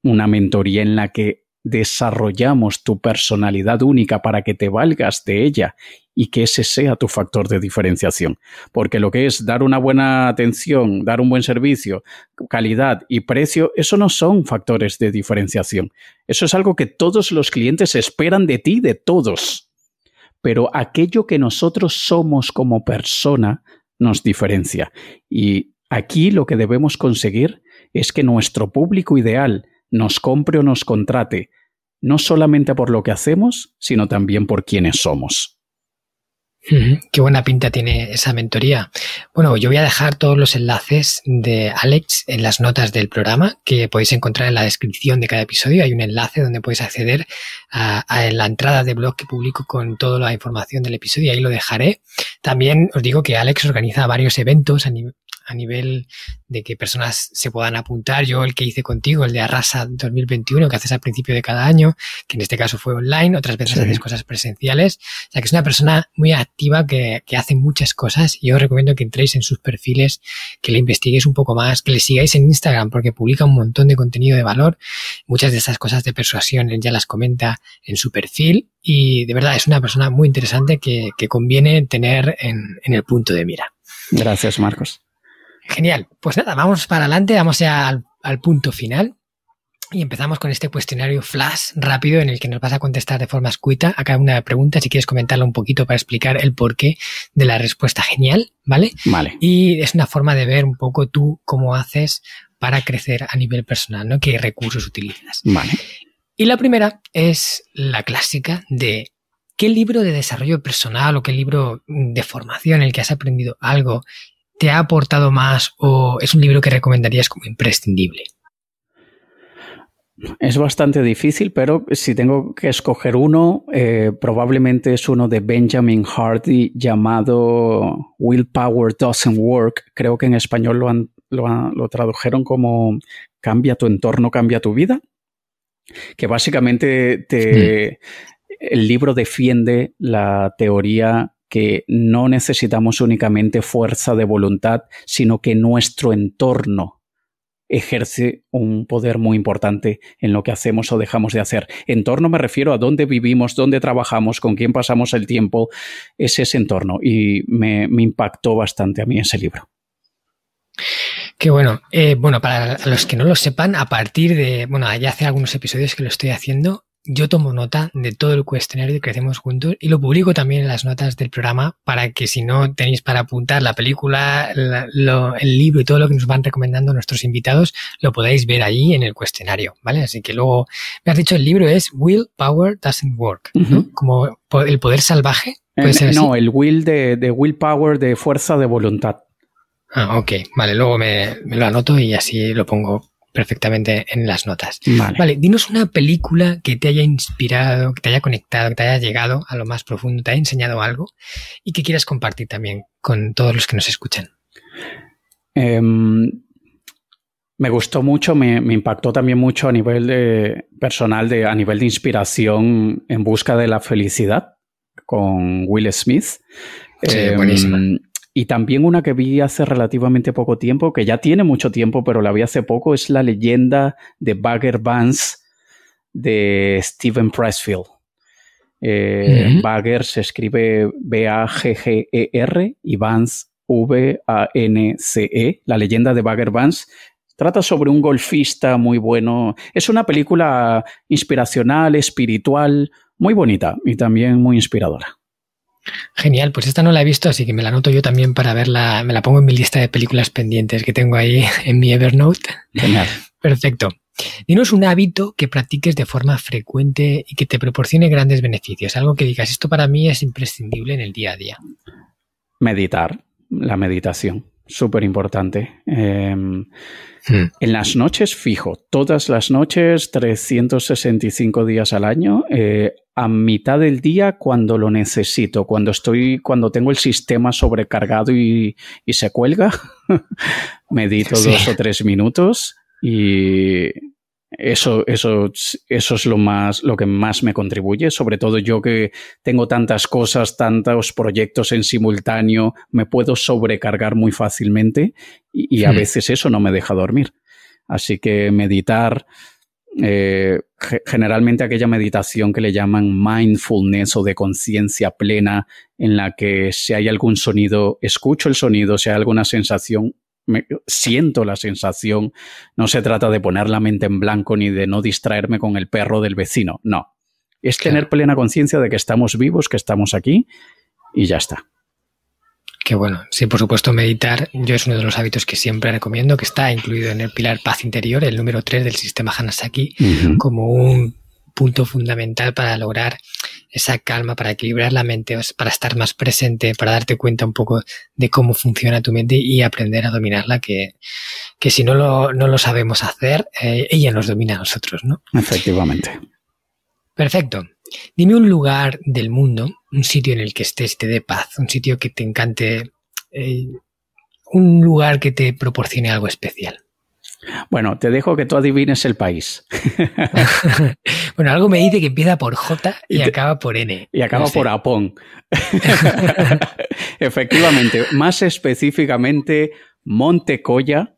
una mentoría en la que desarrollamos tu personalidad única para que te valgas de ella y que ese sea tu factor de diferenciación. Porque lo que es dar una buena atención, dar un buen servicio, calidad y precio, eso no son factores de diferenciación. Eso es algo que todos los clientes esperan de ti, de todos. Pero aquello que nosotros somos como persona nos diferencia. Y aquí lo que debemos conseguir es que nuestro público ideal nos compre o nos contrate, no solamente por lo que hacemos, sino también por quienes somos. Qué buena pinta tiene esa mentoría. Bueno, yo voy a dejar todos los enlaces de Alex en las notas del programa que podéis encontrar en la descripción de cada episodio. Hay un enlace donde podéis acceder a, la entrada de blog que publico con toda la información del episodio ahí lo dejaré. También os digo que Alex organiza varios eventos a nivel de que personas se puedan apuntar. Yo el que hice contigo, el de Arrasa 2021, que haces al principio de cada año, que en este caso fue online, otras veces haces cosas presenciales. O sea que es una persona muy activa que, que hace muchas cosas y yo os recomiendo que entréis en sus perfiles, que le investiguéis un poco más, que le sigáis en Instagram porque publica un montón de contenido de valor. Muchas de esas cosas de persuasión él ya las comenta en su perfil y de verdad es una persona muy interesante que, que conviene tener en, en el punto de mira. Gracias, Marcos. Genial. Pues nada, vamos para adelante, vamos ya al, punto final. Y empezamos con este cuestionario flash rápido en el que nos vas a contestar de forma escueta a cada una de las preguntas. Si quieres comentarlo un poquito para explicar el porqué de la respuesta genial, ¿vale? Vale. Y es una forma de ver un poco tú cómo haces para crecer a nivel personal, ¿no? ¿Qué recursos utilizas? Vale. Y la primera es la clásica de qué libro de desarrollo personal o qué libro de formación en el que has aprendido algo te ha aportado más o es un libro que recomendarías como imprescindible? Es bastante difícil, pero si tengo que escoger uno, eh, probablemente es uno de Benjamin Hardy llamado Willpower Doesn't Work. Creo que en español lo, lo, tradujeron como Cambia tu entorno, cambia tu vida. Que básicamente te, el libro defiende la teoría que no necesitamos únicamente fuerza de voluntad, sino que nuestro entorno ejerce un poder muy importante en lo que hacemos o dejamos de hacer. Entorno me refiero a dónde vivimos, dónde trabajamos, con quién pasamos el tiempo, es ese entorno y me, impactó bastante a mí ese libro. Qué bueno. Eh, bueno, para los que no lo sepan, a partir de, bueno, ya hace algunos episodios que lo estoy haciendo, yo tomo nota de todo el cuestionario de Crecemos Juntos y lo publico también en las notas del programa para que si no tenéis para apuntar la película, el libro y todo lo que nos van recomendando nuestros invitados, lo podáis ver ahí en el cuestionario, ¿vale? Así que luego, me has dicho, el libro es Will Power Doesn't Work, ¿no? Como el poder salvaje. ¿puede ser No, el will de, de willpower de fuerza de voluntad. Ah, ok. Vale, luego me, me, lo anoto y así lo pongo perfectamente en las notas. Vale. dinos una película que te haya inspirado, que te haya conectado, que te haya llegado a lo más profundo, te haya enseñado algo y que quieras compartir también con todos los que nos escuchan. Em, me gustó mucho, me, impactó también mucho a nivel de, personal, de, a nivel de inspiración en busca de la felicidad con Will Smith. Sí, buenísima. Y también una que vi hace relativamente poco tiempo, que ya tiene mucho tiempo, pero la vi hace poco, es la leyenda de Bagger Vance de Stephen Pressfield. Eh, Bagger se escribe B-A-G-G-E-R y Vance V-A-N-C-E, la leyenda de Bagger Vance. Trata sobre un golfista muy bueno. Es una película inspiracional, espiritual, muy bonita y también muy inspiradora. Genial, pues esta no la he visto, así que me la anoto yo también para verla, me la pongo en mi lista de películas pendientes que tengo ahí en mi Evernote. Genial. Perfecto. Dinos un hábito que practiques de forma frecuente y que te proporcione grandes beneficios. Algo que digas, esto para mí es imprescindible en el día a día. Meditar, la meditación, súper importante. Em, hmm. En las noches, fijo, todas las noches, 365 días al año, eh, a mitad del día cuando lo necesito, cuando estoy, cuando tengo el sistema sobrecargado y, se cuelga, medito dos o tres minutos y eso, eso, eso es lo más, lo que más me contribuye. Sobre todo yo que tengo tantas cosas, tantos proyectos en simultáneo, me puedo sobrecargar muy fácilmente y, a hmm. veces eso no me deja dormir. Así que meditar, eh, generalmente aquella meditación que le llaman mindfulness o de conciencia plena, en la que si hay algún sonido, escucho el sonido, si hay alguna sensación, siento la sensación. No se trata de poner la mente en blanco ni de no distraerme con el perro del vecino. No. Es tener plena conciencia de que estamos vivos, que estamos aquí y ya está. Qué bueno. Sí, por supuesto, meditar yo es uno de los hábitos que siempre recomiendo, que está incluido en el pilar paz interior, el número 3 del sistema Hanasaki, como un punto fundamental para lograr esa calma, para equilibrar la mente, para estar más presente, para darte cuenta un poco de cómo funciona tu mente y aprender a dominarla, que, que si no lo, no lo sabemos hacer, eh, ella nos domina a nosotros, ¿no? Efectivamente. Perfecto. Dime un lugar del mundo, un sitio en el que estés y te dé paz, un sitio que te encante, eh, un lugar que te proporcione algo especial. Bueno, te dejo que tú adivines el país. bueno, algo me dice que empieza por J y, acaba por N. Y acaba por Apón. Efectivamente, más específicamente Montecoya,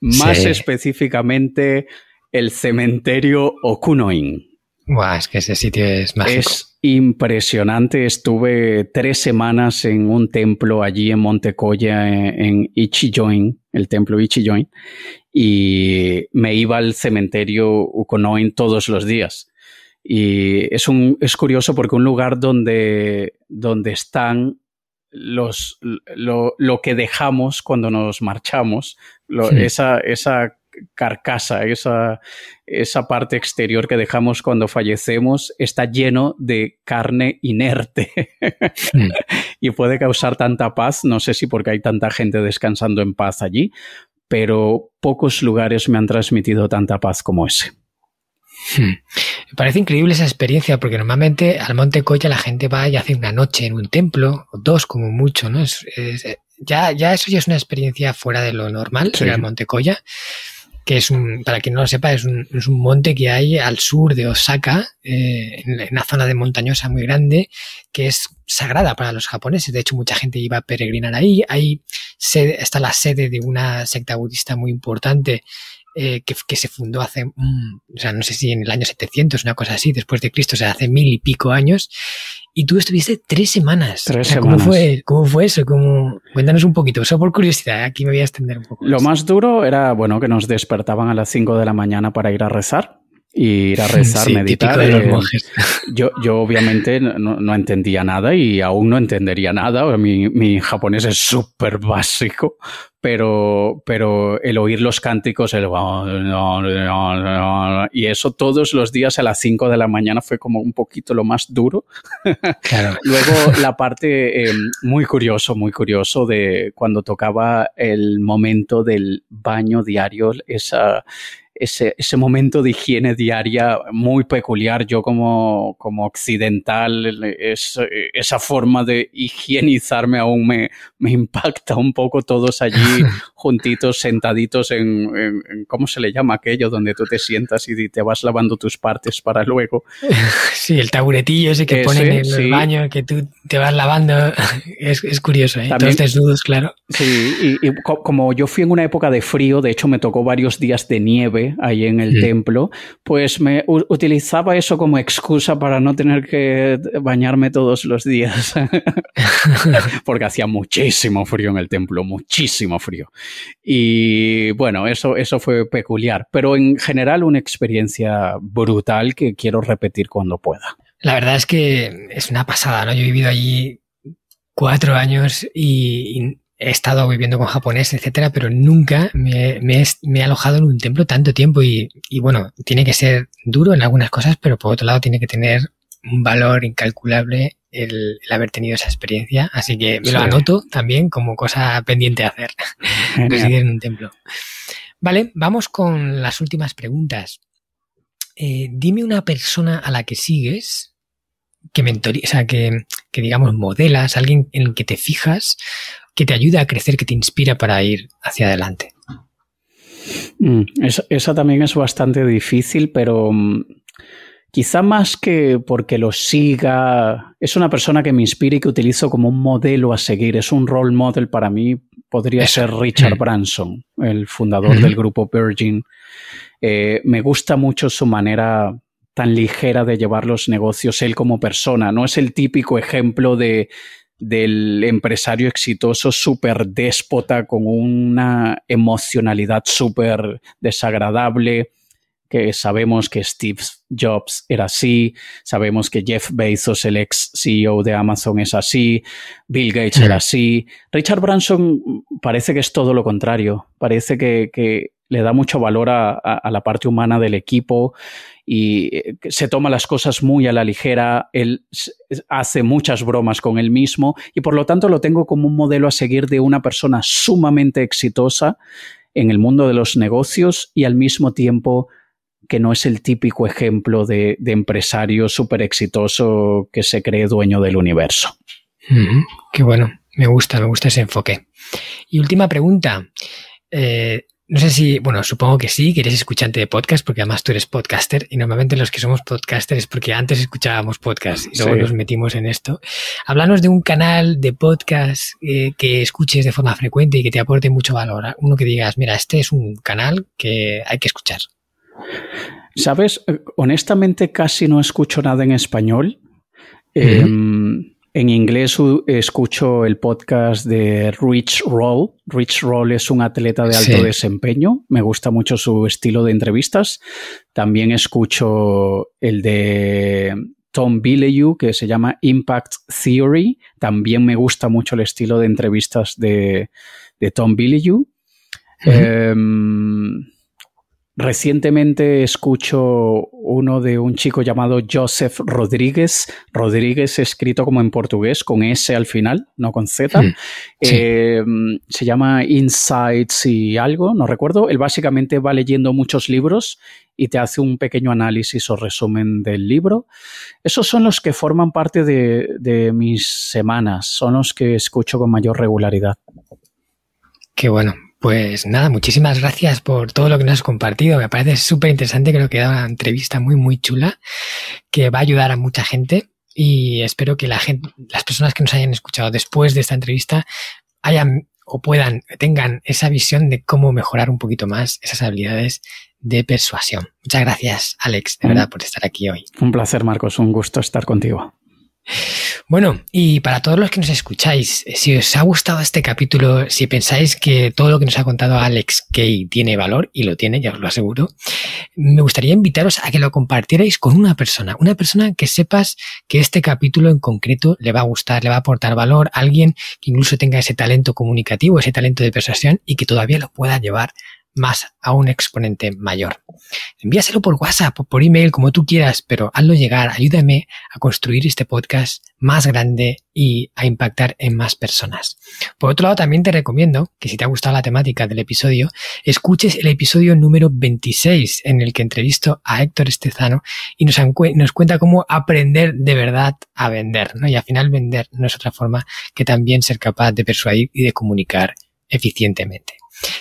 más específicamente el cementerio Okunoin. Buah, es que ese sitio es mágico. Es impresionante. Estuve tres semanas en un templo allí en Montecoya, en, Ichijoin, el templo Ichijoin, y me iba al cementerio Ukonoin todos los días. Y es, un, es curioso porque un lugar donde, donde están los, lo, lo, que dejamos cuando nos marchamos, esa, esa carcasa, esa, esa parte exterior que dejamos cuando fallecemos, está lleno de carne inerte hmm. y puede causar tanta paz. No sé si porque hay tanta gente descansando en paz allí, pero pocos lugares me han transmitido tanta paz como ese. Hmm. Me parece increíble esa experiencia porque normalmente al Monte Coya la gente va y hace una noche en un templo, o dos como mucho, ¿no? ya, ya eso ya es una experiencia fuera de lo normal, ir al Monte Coya que es un, para quien no lo sepa, es un, es un monte que hay al sur de Osaka, eh, en, una zona de montañosa muy grande, que es sagrada para los japoneses. De hecho, mucha gente iba a peregrinar ahí. Ahí está la sede de una secta budista muy importante eh, que, se fundó hace, mm, o sea, no sé si en el año 700, una cosa así, después de Cristo, o sea, hace mil y pico años. Y tú estuviste tres semanas. Tres ¿cómo Fue, ¿Cómo fue eso? ¿Cómo? Cuéntanos un poquito, eso por curiosidad, aquí me voy a extender un poco. Lo más duro era, bueno, que nos despertaban a las 5 de la mañana para ir a rezar y ir a rezar, meditar. De los eh, monjes. Yo, yo obviamente no, entendía nada y aún no entendería nada. Mi, mi japonés es súper básico, pero, pero el oír los cánticos, el y eso todos los días a las 5 de la mañana fue como un poquito lo más duro. Luego la parte eh, muy curioso, muy curioso de cuando tocaba el momento del baño diario, esa ese, ese, momento de higiene diaria muy peculiar. Yo como, como occidental, es, esa forma de higienizarme aún me, me, impacta un poco todos allí juntitos, sentaditos en, en, ¿cómo se le llama aquello? Donde tú te sientas y te vas lavando tus partes para luego. Sí, el taburetillo ese que ponen en el baño, que tú te vas lavando. Es, es curioso, ¿eh? También, Todos desnudos, claro. Sí, y, y como yo fui en una época de frío, de hecho me tocó varios días de nieve ahí en el templo, pues me utilizaba eso como excusa para no tener que bañarme todos los días, porque hacía muchísimo frío en el templo, muchísimo frío. Y bueno, eso, eso fue peculiar, pero en general una experiencia brutal que quiero repetir cuando pueda. La verdad es que es una pasada, ¿no? Yo he vivido allí cuatro años y, he estado viviendo con japonés, etcétera, pero nunca me, he, alojado en un templo tanto tiempo y, bueno, tiene que ser duro en algunas cosas, pero por otro lado tiene que tener un valor incalculable el, haber tenido esa experiencia, así que me lo anoto también como cosa pendiente a hacer, residir en un templo. Vale, vamos con las últimas preguntas. Eh, dime una persona a la que sigues, que mentoría, o sea, que, que digamos modelas, alguien en el que te fijas que te ayuda a crecer, que te inspira para ir hacia adelante? Mm, esa, también es bastante difícil, pero mm, quizá más que porque lo siga, es una persona que me inspira y que utilizo como un modelo a seguir, es un role model para mí, podría ser Richard mm. Branson, el fundador del grupo Virgin. Eh, me gusta mucho su manera tan ligera de llevar los negocios, él como persona, no es el típico ejemplo de del empresario exitoso súper déspota, con una emocionalidad súper desagradable, que sabemos que Steve Jobs era así, sabemos que Jeff Bezos, el ex CEO de Amazon, es así, Bill Gates era así. Richard Branson parece que es todo lo contrario, parece que, le da mucho valor a, la parte humana del equipo y eh, se toma las cosas muy a la ligera, él hace muchas bromas con él mismo y por lo tanto lo tengo como un modelo a seguir de una persona sumamente exitosa en el mundo de los negocios y al mismo tiempo que no es el típico ejemplo de, empresario súper exitoso que se cree dueño del universo. qué bueno, me gusta, me gusta ese enfoque. Y última pregunta. Eh, no sé si, bueno, supongo que sí, que eres escuchante de podcast, porque además tú eres podcaster y normalmente los que somos podcasters es porque antes escuchábamos podcast y luego nos metimos en esto. Háblanos de un canal de podcast eh, que escuches de forma frecuente y que te aporte mucho valor. Uno que digas, mira, este es un canal que hay que escuchar. Sabes, honestamente casi no escucho nada en español. En inglés escucho el podcast de Rich Roll. Rich Roll es un atleta de alto desempeño. Me gusta mucho su estilo de entrevistas. También escucho el de Tom Bilyeu, que se llama Impact Theory. También me gusta mucho el estilo de entrevistas de, Tom Bilyeu. Recientemente escucho uno de un chico llamado Joseph Rodríguez, Rodríguez escrito como en portugués, con S al final, no con Z. Hmm, eh, se llama Insights y algo, no recuerdo. Él básicamente va leyendo muchos libros y te hace un pequeño análisis o resumen del libro. Esos son los que forman parte de, de mis semanas, son los que escucho con mayor regularidad. Qué bueno, pues nada, muchísimas gracias por todo lo que nos has compartido. Me parece súper interesante, creo que da una entrevista muy, muy chula que va a ayudar a mucha gente y espero que la gente, las personas que nos hayan escuchado después de esta entrevista hayan o puedan, tengan esa visión de cómo mejorar un poquito más esas habilidades de persuasión. Muchas gracias, Alex, de verdad, por estar aquí hoy. Un placer, Marcos. Un gusto estar contigo. Bueno, y para todos los que nos escucháis, si os ha gustado este capítulo, si pensáis que todo lo que nos ha contado Alex Kay tiene valor, y lo tiene, ya os lo aseguro, me gustaría invitaros a que lo compartierais con una persona, una persona que sepas que este capítulo en concreto le va a gustar, le va a aportar valor, alguien que incluso tenga ese talento comunicativo, ese talento de persuasión y que todavía lo pueda llevar más a un exponente mayor. Envíaselo por WhatsApp por email como tú quieras, pero hazlo llegar, ayúdame a construir este podcast más grande y a impactar en más personas. Por otro lado, también te recomiendo que si te ha gustado la temática del episodio, escuches el episodio número 26 en el que entrevisto a Héctor Estezano y nos, nos cuenta cómo aprender de verdad a vender. Y al final vender no es otra forma que también ser capaz de persuadir y de comunicar eficientemente.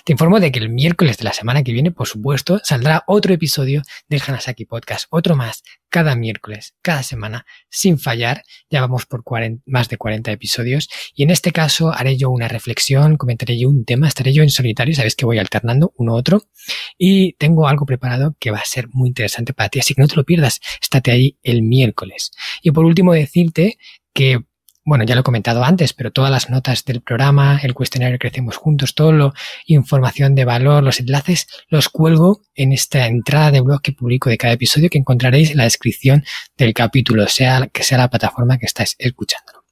Te informo de que el miércoles de la semana que viene, por supuesto, saldrá otro episodio del Hanasaki Podcast, otro más, cada miércoles, cada semana, sin fallar. Ya vamos por más de 40 episodios y en este caso haré yo una reflexión, comentaré yo un tema, estaré yo en solitario, sabes que voy alternando uno otro y tengo algo preparado que va a ser muy interesante para ti, así que no te lo pierdas, estate ahí el miércoles. Y por último decirte que bueno, ya lo he comentado antes, pero todas las notas del programa, el cuestionario Crecemos Juntos, todo lo, información de valor, los enlaces, los cuelgo en esta entrada de blog que publico de cada episodio que encontraréis en la descripción del capítulo, sea que sea la plataforma que estáis escuchando.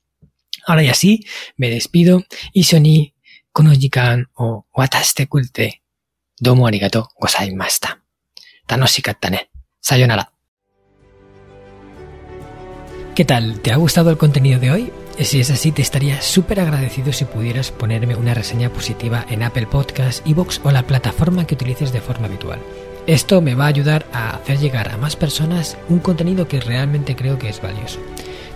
Ahora y así, me despido. Isoni, konojikan o wataste kulte. Domo arigato gozaimashita. Tanoshikatta ne. Sayonara. ¿Qué tal? ¿Te ha gustado el contenido de hoy? Si es así, te estaría súper agradecido si pudieras ponerme una reseña positiva en Apple Podcasts, Evox o la plataforma que utilices de forma habitual. Esto me va a ayudar a hacer llegar a más personas un contenido que realmente creo que es valioso.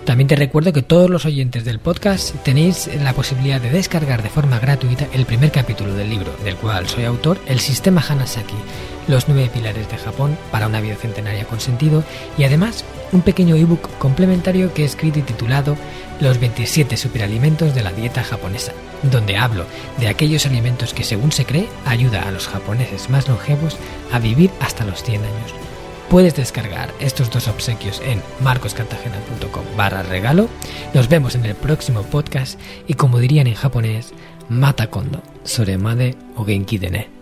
También te recuerdo que todos los oyentes del podcast tenéis la posibilidad de descargar de forma gratuita el primer capítulo del libro, del cual soy autor, El Sistema Hanasaki, los nueve pilares de Japón para una vida centenaria con sentido, y además un pequeño ebook complementario que he escrito y titulado Los 27 superalimentos de la dieta japonesa, donde hablo de aquellos alimentos que según se cree ayuda a los japoneses más longevos a vivir hasta los 100 años. Puedes descargar estos dos obsequios en marcoscartagena.com barra regalo. Nos vemos en el próximo podcast y como dirían en japonés, mata kondo, soremade o genki dene.